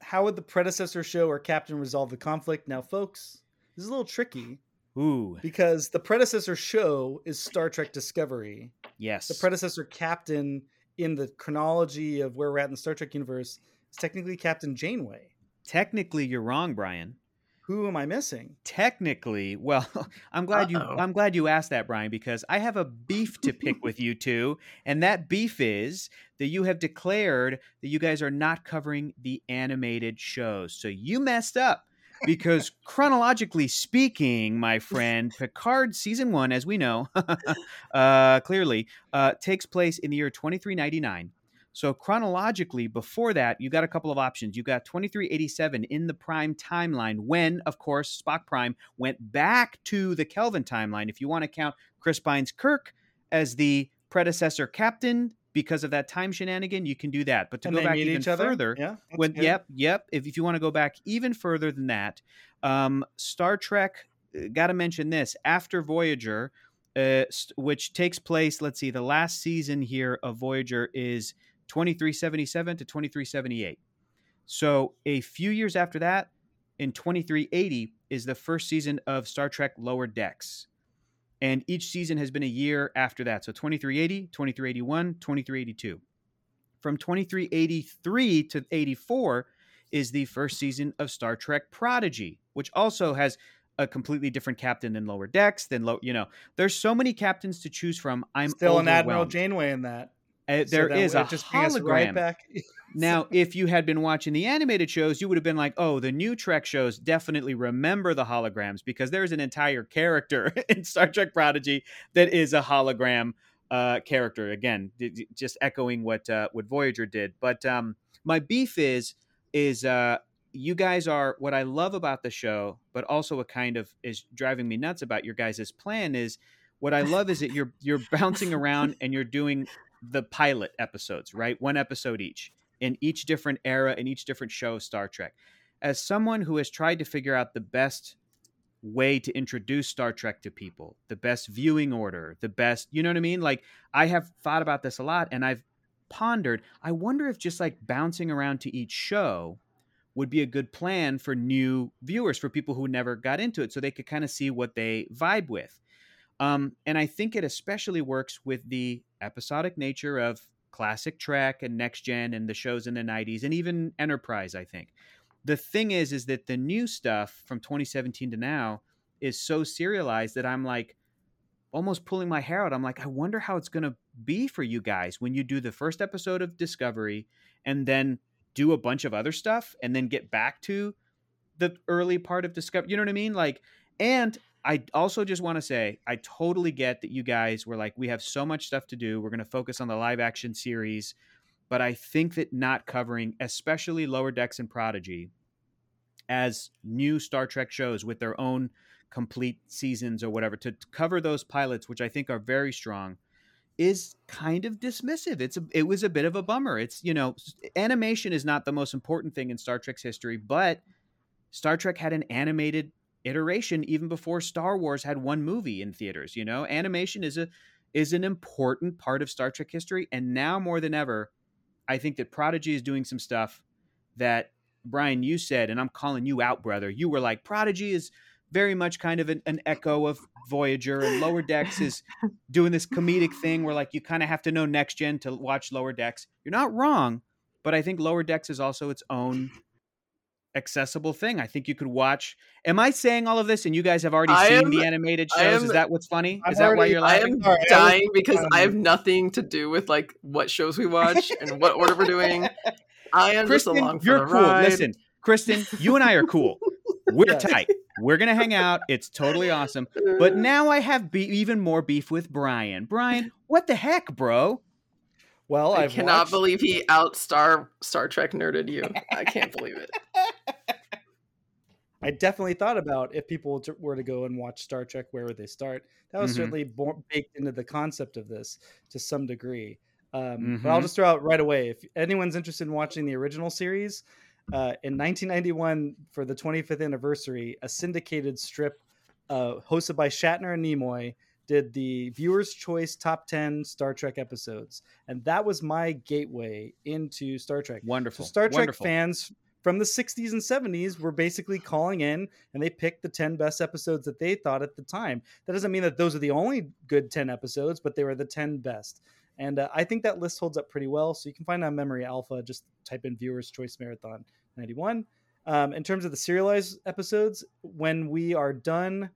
How would the predecessor show or captain resolve the conflict? Now, folks, this is a little tricky Ooh, because the predecessor show is Star Trek Discovery. yes. The predecessor captain in the chronology of where we're at in the Star Trek universe is technically Captain Janeway. Technically, you're wrong, Bryan. Who am I missing? Technically, (laughs) well, I'm glad you Uh-oh. I'm glad you asked that, Bryan, because I have a beef to pick with you (laughs) two, and that beef is that you have declared that you guys are not covering the animated shows. So you messed up. Because chronologically speaking, my (laughs) friend, Picard season one, as we know, (laughs) uh, clearly, uh, takes place in the year 2399. So chronologically, before that, you got a couple of options. You got 2387 in the Prime timeline, when, of course, Spock Prime went back to the Kelvin timeline. If you want to count Chris Pine's Kirk as the predecessor captain because of that time shenanigan, you can do that. But to And go back even further, Yeah. when good. yep yep if, if you want to go back even further than that um star trek got to mention this after voyager uh, which takes place let's see the last season here of voyager is 2377 to 2378 so a few years after that in 2380 is the first season of star trek lower decks and each season has been a year after that so 2380 2381 2382 from 2383 to 84 is the first season of Star Trek Prodigy, which also has a completely different captain than Lower Decks. Than low, you know, there's so many captains to choose from. I'm Still an Admiral. Janeway in that. Uh, So there is a just hologram. right back. (laughs) Now, if you had been watching the animated shows, you would have been like, "Oh, the new Trek shows definitely remember the holograms because there's an entire character (laughs) in Star Trek Prodigy that is a hologram uh, character." Again, d- d- just echoing what uh, what Voyager did. But um, my beef is is uh, you guys are what I love about the show, but also what kind of is driving me nuts about your guys' plan is what I love is that you're you're bouncing (laughs) around and you're doing the pilot episodes, right? One episode each in each different era in each different show of Star Trek. As someone who has tried to figure out the best way to introduce Star Trek to people, the best viewing order, the best, you know what I mean? Like I have thought about this a lot and I've pondered, I wonder if just like bouncing around to each show would be a good plan for new viewers, for people who never got into it, so they could kind of see what they vibe with. Um, and I think it especially works with the episodic nature of classic Trek and Next Gen and the shows in the 90s and even Enterprise, I think. The thing is, is that the new stuff from 2017 to now is so serialized that I'm like almost pulling my hair out. I'm like, I wonder how it's going to be for you guys when you do the first episode of Discovery and then do a bunch of other stuff and then get back to the early part of Discovery. You know what I mean? Like, and I also just want to say, I totally get that you guys were like, we have so much stuff to do. We're going to focus on the live action series. But I think that not covering, especially Lower Decks and Prodigy, as new Star Trek shows with their own complete seasons or whatever, to cover those pilots, which I think are very strong, is kind of dismissive. It's a, it was a bit of a bummer. It's you know, animation is not the most important thing in Star Trek's history, but Star Trek had an animated iteration even before Star Wars had one movie in theaters. You know, animation is a is an important part of Star Trek history, and now more than ever, I think that Prodigy is doing some stuff that Bryan you said, and I'm calling you out, brother. You were like Prodigy is very much kind of an, an echo of Voyager, and Lower Decks is doing this comedic thing where like you kind of have to know Next Gen to watch Lower Decks. You're not wrong, but I think Lower Decks is also its own accessible thing. I think you could watch. Am I saying all of this and you guys have already I seen am- the animated shows? am- is that what's funny? I've is that why you're I laughing? am Sorry, I was- dying because I have nothing to do with like what shows we watch and what order we're doing. (laughs) I am just Kristen, along for you're the cool. ride. Listen, Kristen, you and I are cool. (laughs) We're Yes. tight. We're gonna hang out. It's totally awesome. But (laughs) now I have be- even more beef with Bryan. Bryan, what the heck, bro? Well, I I've cannot watched- believe he out Star Star Trek nerded you. I can't believe it. (laughs) I definitely thought about if people were to go and watch Star Trek, where would they start? That was Mhm. certainly bo- baked into the concept of this to some degree. Um, But I'll Mhm. just throw out right away if anyone's interested in watching the original series, uh, in 1991 for the 25th anniversary, a syndicated strip uh, hosted by Shatner and Nimoy did the viewers' choice top 10 Star Trek episodes, and that was my gateway into Star Trek. Wonderful. So Star Trek Wonderful. fans from the 60s and 70s were basically calling in and they picked the 10 best episodes that they thought at the time. That doesn't mean that those are the only good 10 episodes, but they were the 10 best. And uh, I think that list holds up pretty well. So you can find on Memory Alpha. Just type in Viewers Choice Marathon 91. Um, in terms of the serialized episodes, when we are done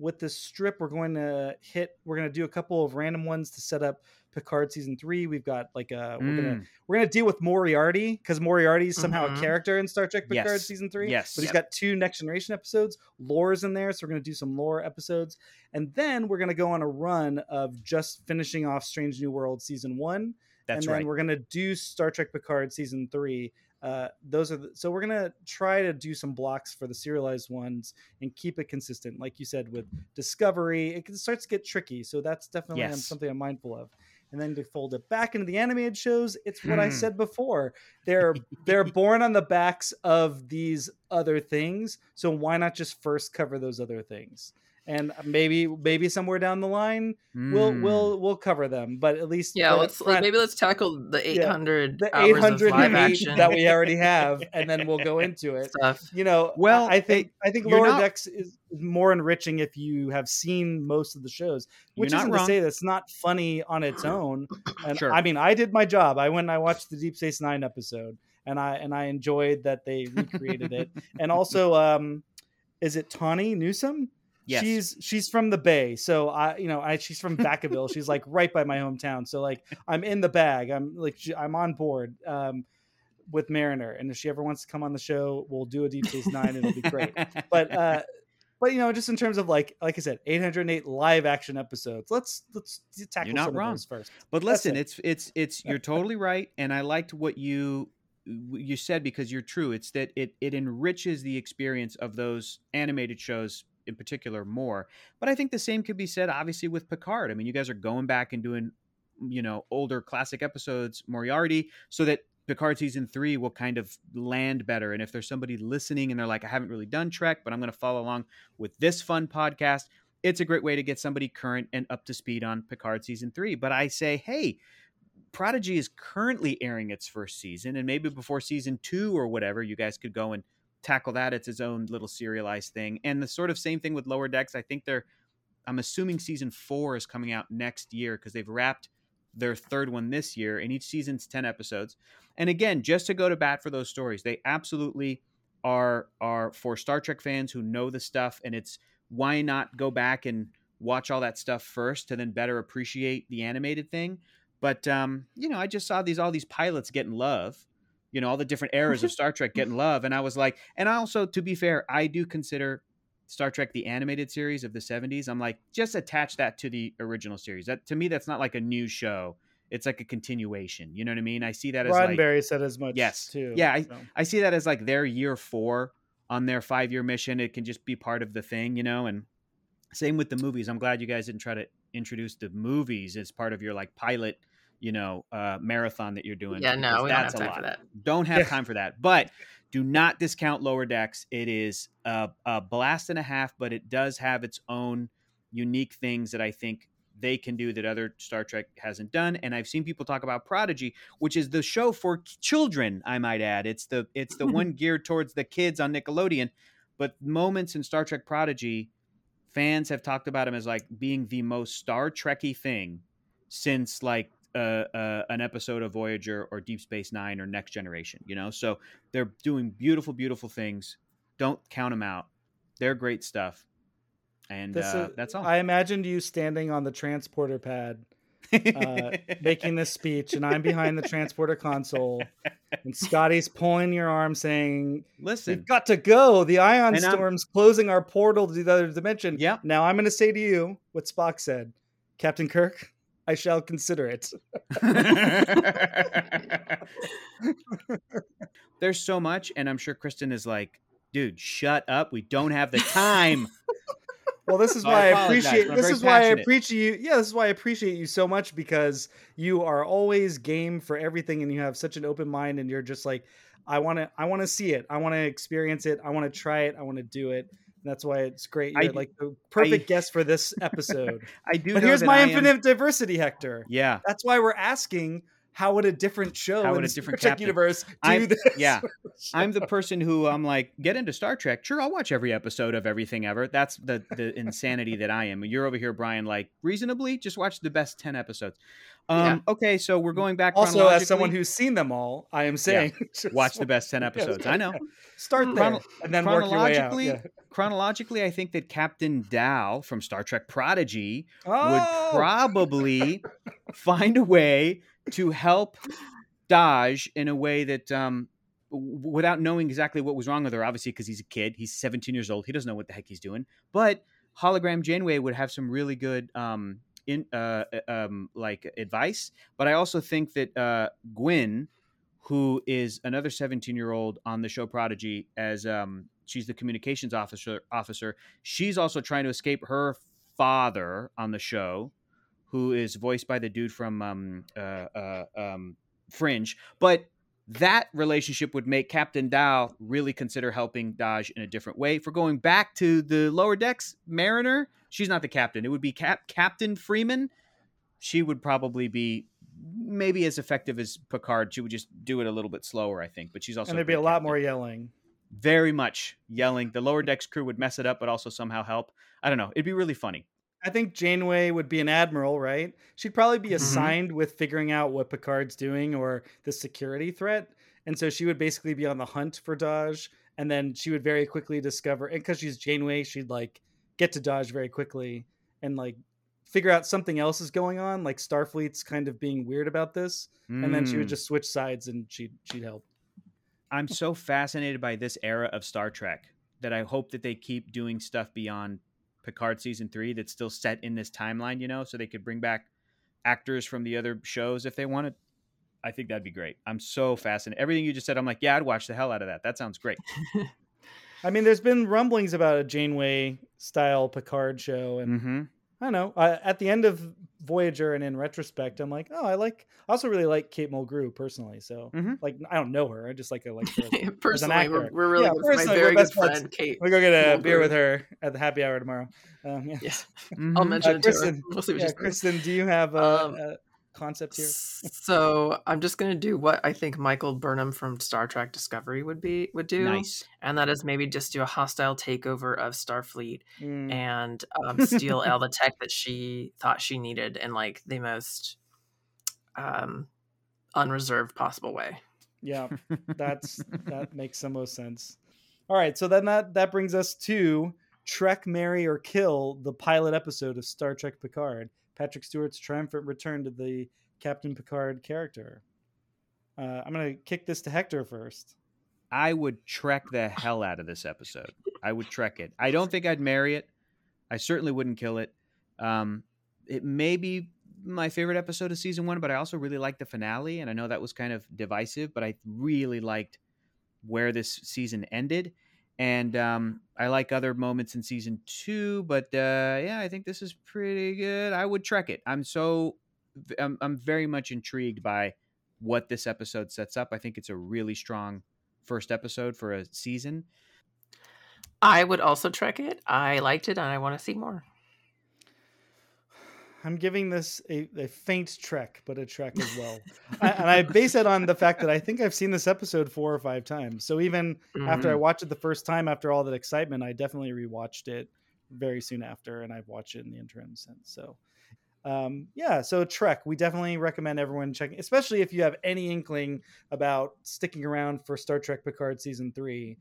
with this strip, we're going to hit, we're going to do a couple of random ones to set up Picard season three. We've got like a, we're going to, Mm, we're gonna deal with Moriarty because Moriarty is somehow Mhm. a character in Star Trek Picard Yes. season three. Yes. but he's Yep. got two Next Generation episodes. Lore's in there, so we're gonna do some lore episodes, and then we're gonna go on a run of just finishing off Strange New World season one, that's and then right. we're gonna do Star Trek Picard season three. Uh, those are the, so we're gonna try to do some blocks for the serialized ones and keep it consistent. Like you said with Discovery, it starts to get tricky, so that's definitely um, Yes. something I'm mindful of. And then to fold it back into the animated shows, it's what I Hmm. said before. They're they're (laughs) born on the backs of these other things, so why not just first cover those other things? And maybe maybe somewhere down the line we'll Mm. we'll we'll cover them, but at least Yeah, let's for- maybe let's tackle the 800 the hours of live action that we already have, (laughs) and then we'll go into it. stuff. You know, Well, I I think I think you're Lower not- Decks is is more enriching if you have seen most of the shows, which not isn't wrong. to say that's not funny on its (clears throat) own. And Sure. I mean, I did my job. I went and I watched the Deep Space Nine episode, and I and I enjoyed that they recreated it. (laughs) And also, um, is it Tawny Newsome? Yes. She's she's from the Bay, so I you know I she's from Vacaville. she's like (laughs) right by my hometown, so like I'm in the bag. I'm like I'm on board um, with Mariner, and if she ever wants to come on the show, we'll do a Deep Space Nine. It'll be great. But uh, but you know, just in terms of like like I said, 808 live action episodes. Let's let's tackle You're not some wrong. first. But listen, it. it's it's it's you're totally right, and I liked what you you said because you're true. It's that it it enriches the experience of those animated shows in particular more. But I think the same could be said obviously with Picard. I mean, you guys are going back and doing mm, you know older classic episodes Moriarty so that Picard season three will kind of land better. And if there's somebody listening and they're like, I haven't really done Trek, but I'm going to follow along with this fun podcast, it's a great way to get somebody current and up to speed on Picard season three. But I say, hey, Prodigy is currently airing its first season, and maybe before season two or whatever, you guys could go and tackle that. It's its own little serialized thing. And the sort of same thing with Lower Decks. I think they're, I'm assuming season four is coming out next year because they've wrapped their third one this year, and each season's ten episodes. And again, just to go to bat for those stories, they absolutely are are for Star Trek fans who know the stuff, and it's why not go back and watch all that stuff first to then better appreciate the animated thing. But um, you know, I just saw these all these pilots getting love, you know, all the different eras of (laughs) Star Trek getting love, and I was like, and also to be fair, I do consider Star Trek the animated series of the 70s. I'm like, just attach that to the original series. That to me, that's not like a new show. It's like a continuation. You know what I mean? I see that as like Roddenberry said as much. Yes. too. Yeah, I- so. I see that as like their year four on their five year mission. It can just be part of the thing, you know. And same with the movies. I'm glad you guys didn't try to introduce the movies as part of your like pilot, you know, uh, marathon that you're doing. Yeah, no, because we don't that's have a time for lot. that. Don't have Yeah. time for that. But do not discount Lower Decks. It is a, a blast and a half, but it does have its own unique things that I think they can do that other Star Trek hasn't done. And I've seen people talk about Prodigy, which is the show for children. I might add, it's the it's the (laughs) one geared towards the kids on Nickelodeon. But moments in Star Trek Prodigy, fans have talked about him as like being the most Star Trekky thing since like uh, uh, an episode of Voyager or Deep Space Nine or Next Generation. You know, so they're doing beautiful, beautiful things. Don't count them out. They're great stuff. And This uh, is- that's all. I imagined you standing on the transporter pad uh, (laughs) making this speech, and I'm behind the transporter console, and (laughs) Scotty's pulling your arm, saying, Listen, "We've got to go. The ion And I'm- storm's closing our portal to the other dimension." Yeah. Now I'm going to say to you what Spock said, Captain Kirk. I shall consider it. (laughs) There's so much, and I'm sure Kristen is like, dude, shut up. We don't have the time. (laughs) Well, this is So I why I, appreciate. This is why I appreciate you. Yeah, this is why I appreciate you so much because you are always game for everything, and you have such an open mind, and you're just like, I want to, I want to see it, I want to experience it, I want to try it, I want to do it. That's why it's great. You're d- like the perfect guest for this episode. (laughs) I do. but here's my I am- infinite diversity, Hector. Yeah, That's why we're asking. How would a different show How would in a different Star Trek universe do I'm- this? yeah. (laughs) I'm the person who I'm like, get into Star Trek. Sure, I'll watch every episode of everything ever. That's the the (laughs) insanity that I am. You're over here, Bryan. Like reasonably, just watch the best ten episodes. Um, Okay, so we're going back. Also, as someone who's seen them all, I am saying (laughs) just watch the best ten episodes. I know. Start there Chrono- and then work your way out. chronologically, Yeah. chronologically, I think that Captain Dal from Star Trek Prodigy Oh! would probably find a way to help Dahj in a way that, um, without knowing exactly what was wrong with her, obviously because he's a kid, he's 17 years old, he doesn't know what the heck he's doing. But hologram Janeway would have some really good, um, in uh, um, like advice. But I also think that uh, Gwyn, who is another 17 year old on the show Prodigy, as um, she's the communications officer. Officer, she's also trying to escape her father on the show, who is voiced by the dude from um, uh, uh, um, Fringe. But that relationship would make Captain Dal really consider helping Dahj in a different way. For going back to the lower decks, Mariner, she's not the captain. It would be Cap- Captain Freeman. She would probably be maybe as effective as Picard. She would just do it a little bit slower, I think. But she's also and there'd be a lot captain. more yelling. very much yelling. The lower decks crew would mess it up, but also somehow help. I don't know. It'd be really funny. I think Janeway would be an admiral, right? She'd probably be Mhm. assigned with figuring out what Picard's doing or the security threat. And so she would basically be on the hunt for Dahj. And then she would very quickly discover, and because she's Janeway, she'd like get to Dahj very quickly and like figure out something else is going on. Like Starfleet's kind of being weird about this. And then she would Mm. just switch sides and she'd, she'd help. I'm so fascinated by this era of Star Trek that I hope that they keep doing stuff beyond Picard season three that's still set in this timeline, you know, so they could bring back actors from the other shows if they wanted. I think that'd be great. I'm so fascinated. Everything you just said, I'm like, yeah, I'd watch the hell out of that. That sounds great. (laughs) I mean, there's been rumblings about a Janeway style Picard show, and Mm-hmm. I don't know. I, at the end of Voyager, and in retrospect, I'm like, oh, I like. I also really like Kate Mulgrew personally. So, Mhm. like, I don't know her. I just like her. Like, her. (laughs) as an Personally, we're, actor. we're really Yeah, good my we're very good friend Kate. we go get a Mulgrew. beer with her at the happy hour tomorrow. Um, yeah. Yeah, (laughs) Mm-hmm. I'll mention Uh, it to her. Kristen, (laughs) We'll see what yeah. Kristen, do you have a, Um, a concept here? So I'm just gonna do what I think Michael Burnham from Star Trek Discovery would be would do, Nice. and that is maybe just do a hostile takeover of Starfleet Mm, and um, steal all the (laughs) tech that she thought she needed in like the most um, unreserved possible way. Yeah, that's that (laughs) makes the most sense. All right, so then that that brings us to Trek, Marry or Kill, the pilot episode of Star Trek Picard. Patrick Stewart's triumphant return to the Captain Picard character. Uh, I'm gonna kick this to Hector first. I would trek the hell out of this episode. I would trek it. I don't think I'd marry it. I certainly wouldn't kill it. Um, it may be my favorite episode of season one, but I also really liked the finale, and I know that was kind of divisive, but I really liked where this season ended. And um, I like other moments in season two, but uh, yeah, I think this is pretty good. I would trek it. I'm so, I'm, I'm very much intrigued by what this episode sets up. I think it's a really strong first episode for a season. I would also trek it. I liked it and I want to see more. I'm giving this a, a faint trek, but a trek as well. I, and I base it on the fact that I think I've seen this episode four or five times. So even mm-hmm. after I Mm-hmm. watched it the first time, after all that excitement, I definitely rewatched it very soon after, and I've watched it in the interim since. So um, yeah, so Trek, we definitely recommend everyone checking, especially if you have any inkling about sticking around for Star Trek Picard season three.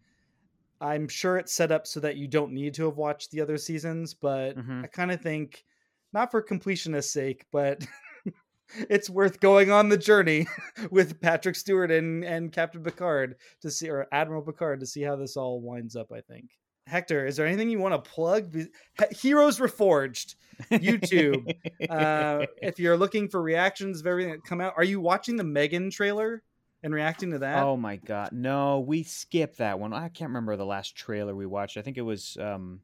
I'm sure it's set up so that you don't need to have watched the other seasons, but Mhm. I kind of think not for completionist sake, but (laughs) it's worth going on the journey (laughs) with Patrick Stewart and, and Captain Picard to see, or Admiral Picard to see how this all winds up. I think. Hector, is there anything you want to plug? Heroes Reforged, YouTube. uh, (laughs) if you're looking for reactions of everything that come out, are you watching the Megan trailer and reacting to that? Oh my god, no, we skipped that one. I can't remember the last trailer we watched. I think it was um,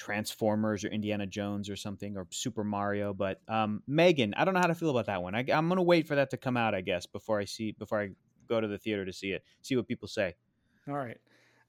Transformers or Indiana Jones or something or Super Mario. But um, Megan, I don't know how to feel about that one. I, I'm gonna wait for that to come out, I guess, before I see before I go to the theater to see it, see what people say. All right.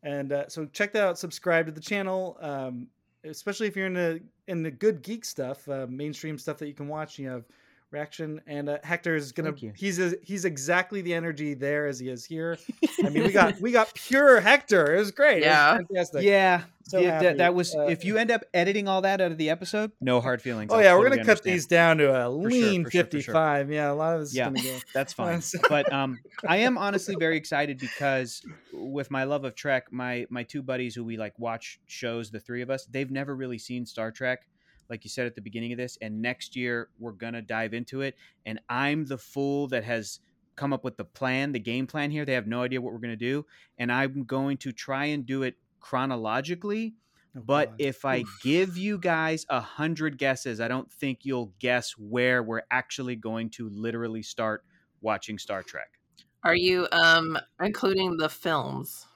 And uh, so check that out. Subscribe to the channel, um, especially if you're into in the good geek stuff, uh, mainstream stuff that you can watch. You have reaction, and uh, Hector is gonna. Thank you. He's a, he's exactly the energy there as he is here. I mean, we got (laughs) we got pure Hector. It was great. Yeah. it was fantastic. yeah, So yeah, that, that was. Uh, if you end up editing all that out of the episode, no hard feelings. Oh I'll yeah, we're gonna cut understand. these down to a lean sure, for sure. 55. Yeah, a lot of this Yeah. is gonna go. That's fine. (laughs) but um, I am honestly very excited because with my love of Trek, my my two buddies who we like watch shows, the three of us, they've never really seen Star Trek, like you said at the beginning of this. And next year we're gonna dive into it. And I'm the fool that has come up with the plan, the game plan here. They have no idea what we're gonna do, and I'm going to try and do it chronologically. Oh, But God. if I give you guys a hundred guesses, I don't think you'll guess where we're actually going to literally start watching Star Trek. Are you um including the films?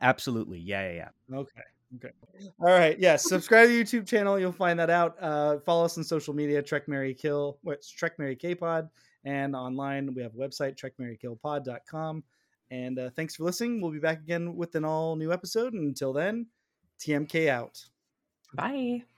Absolutely, yeah, yeah, yeah. Okay. Okay. All right. Yes. subscribe to the YouTube channel. You'll find that out. Uh, follow us on social media, Trek Marry Kill, what's Trek Marry K Pod. And online, we have a website, trekmarrykillpod.com. And uh, thanks for listening. We'll be back again with an all new episode. And until then, TMK out. Bye.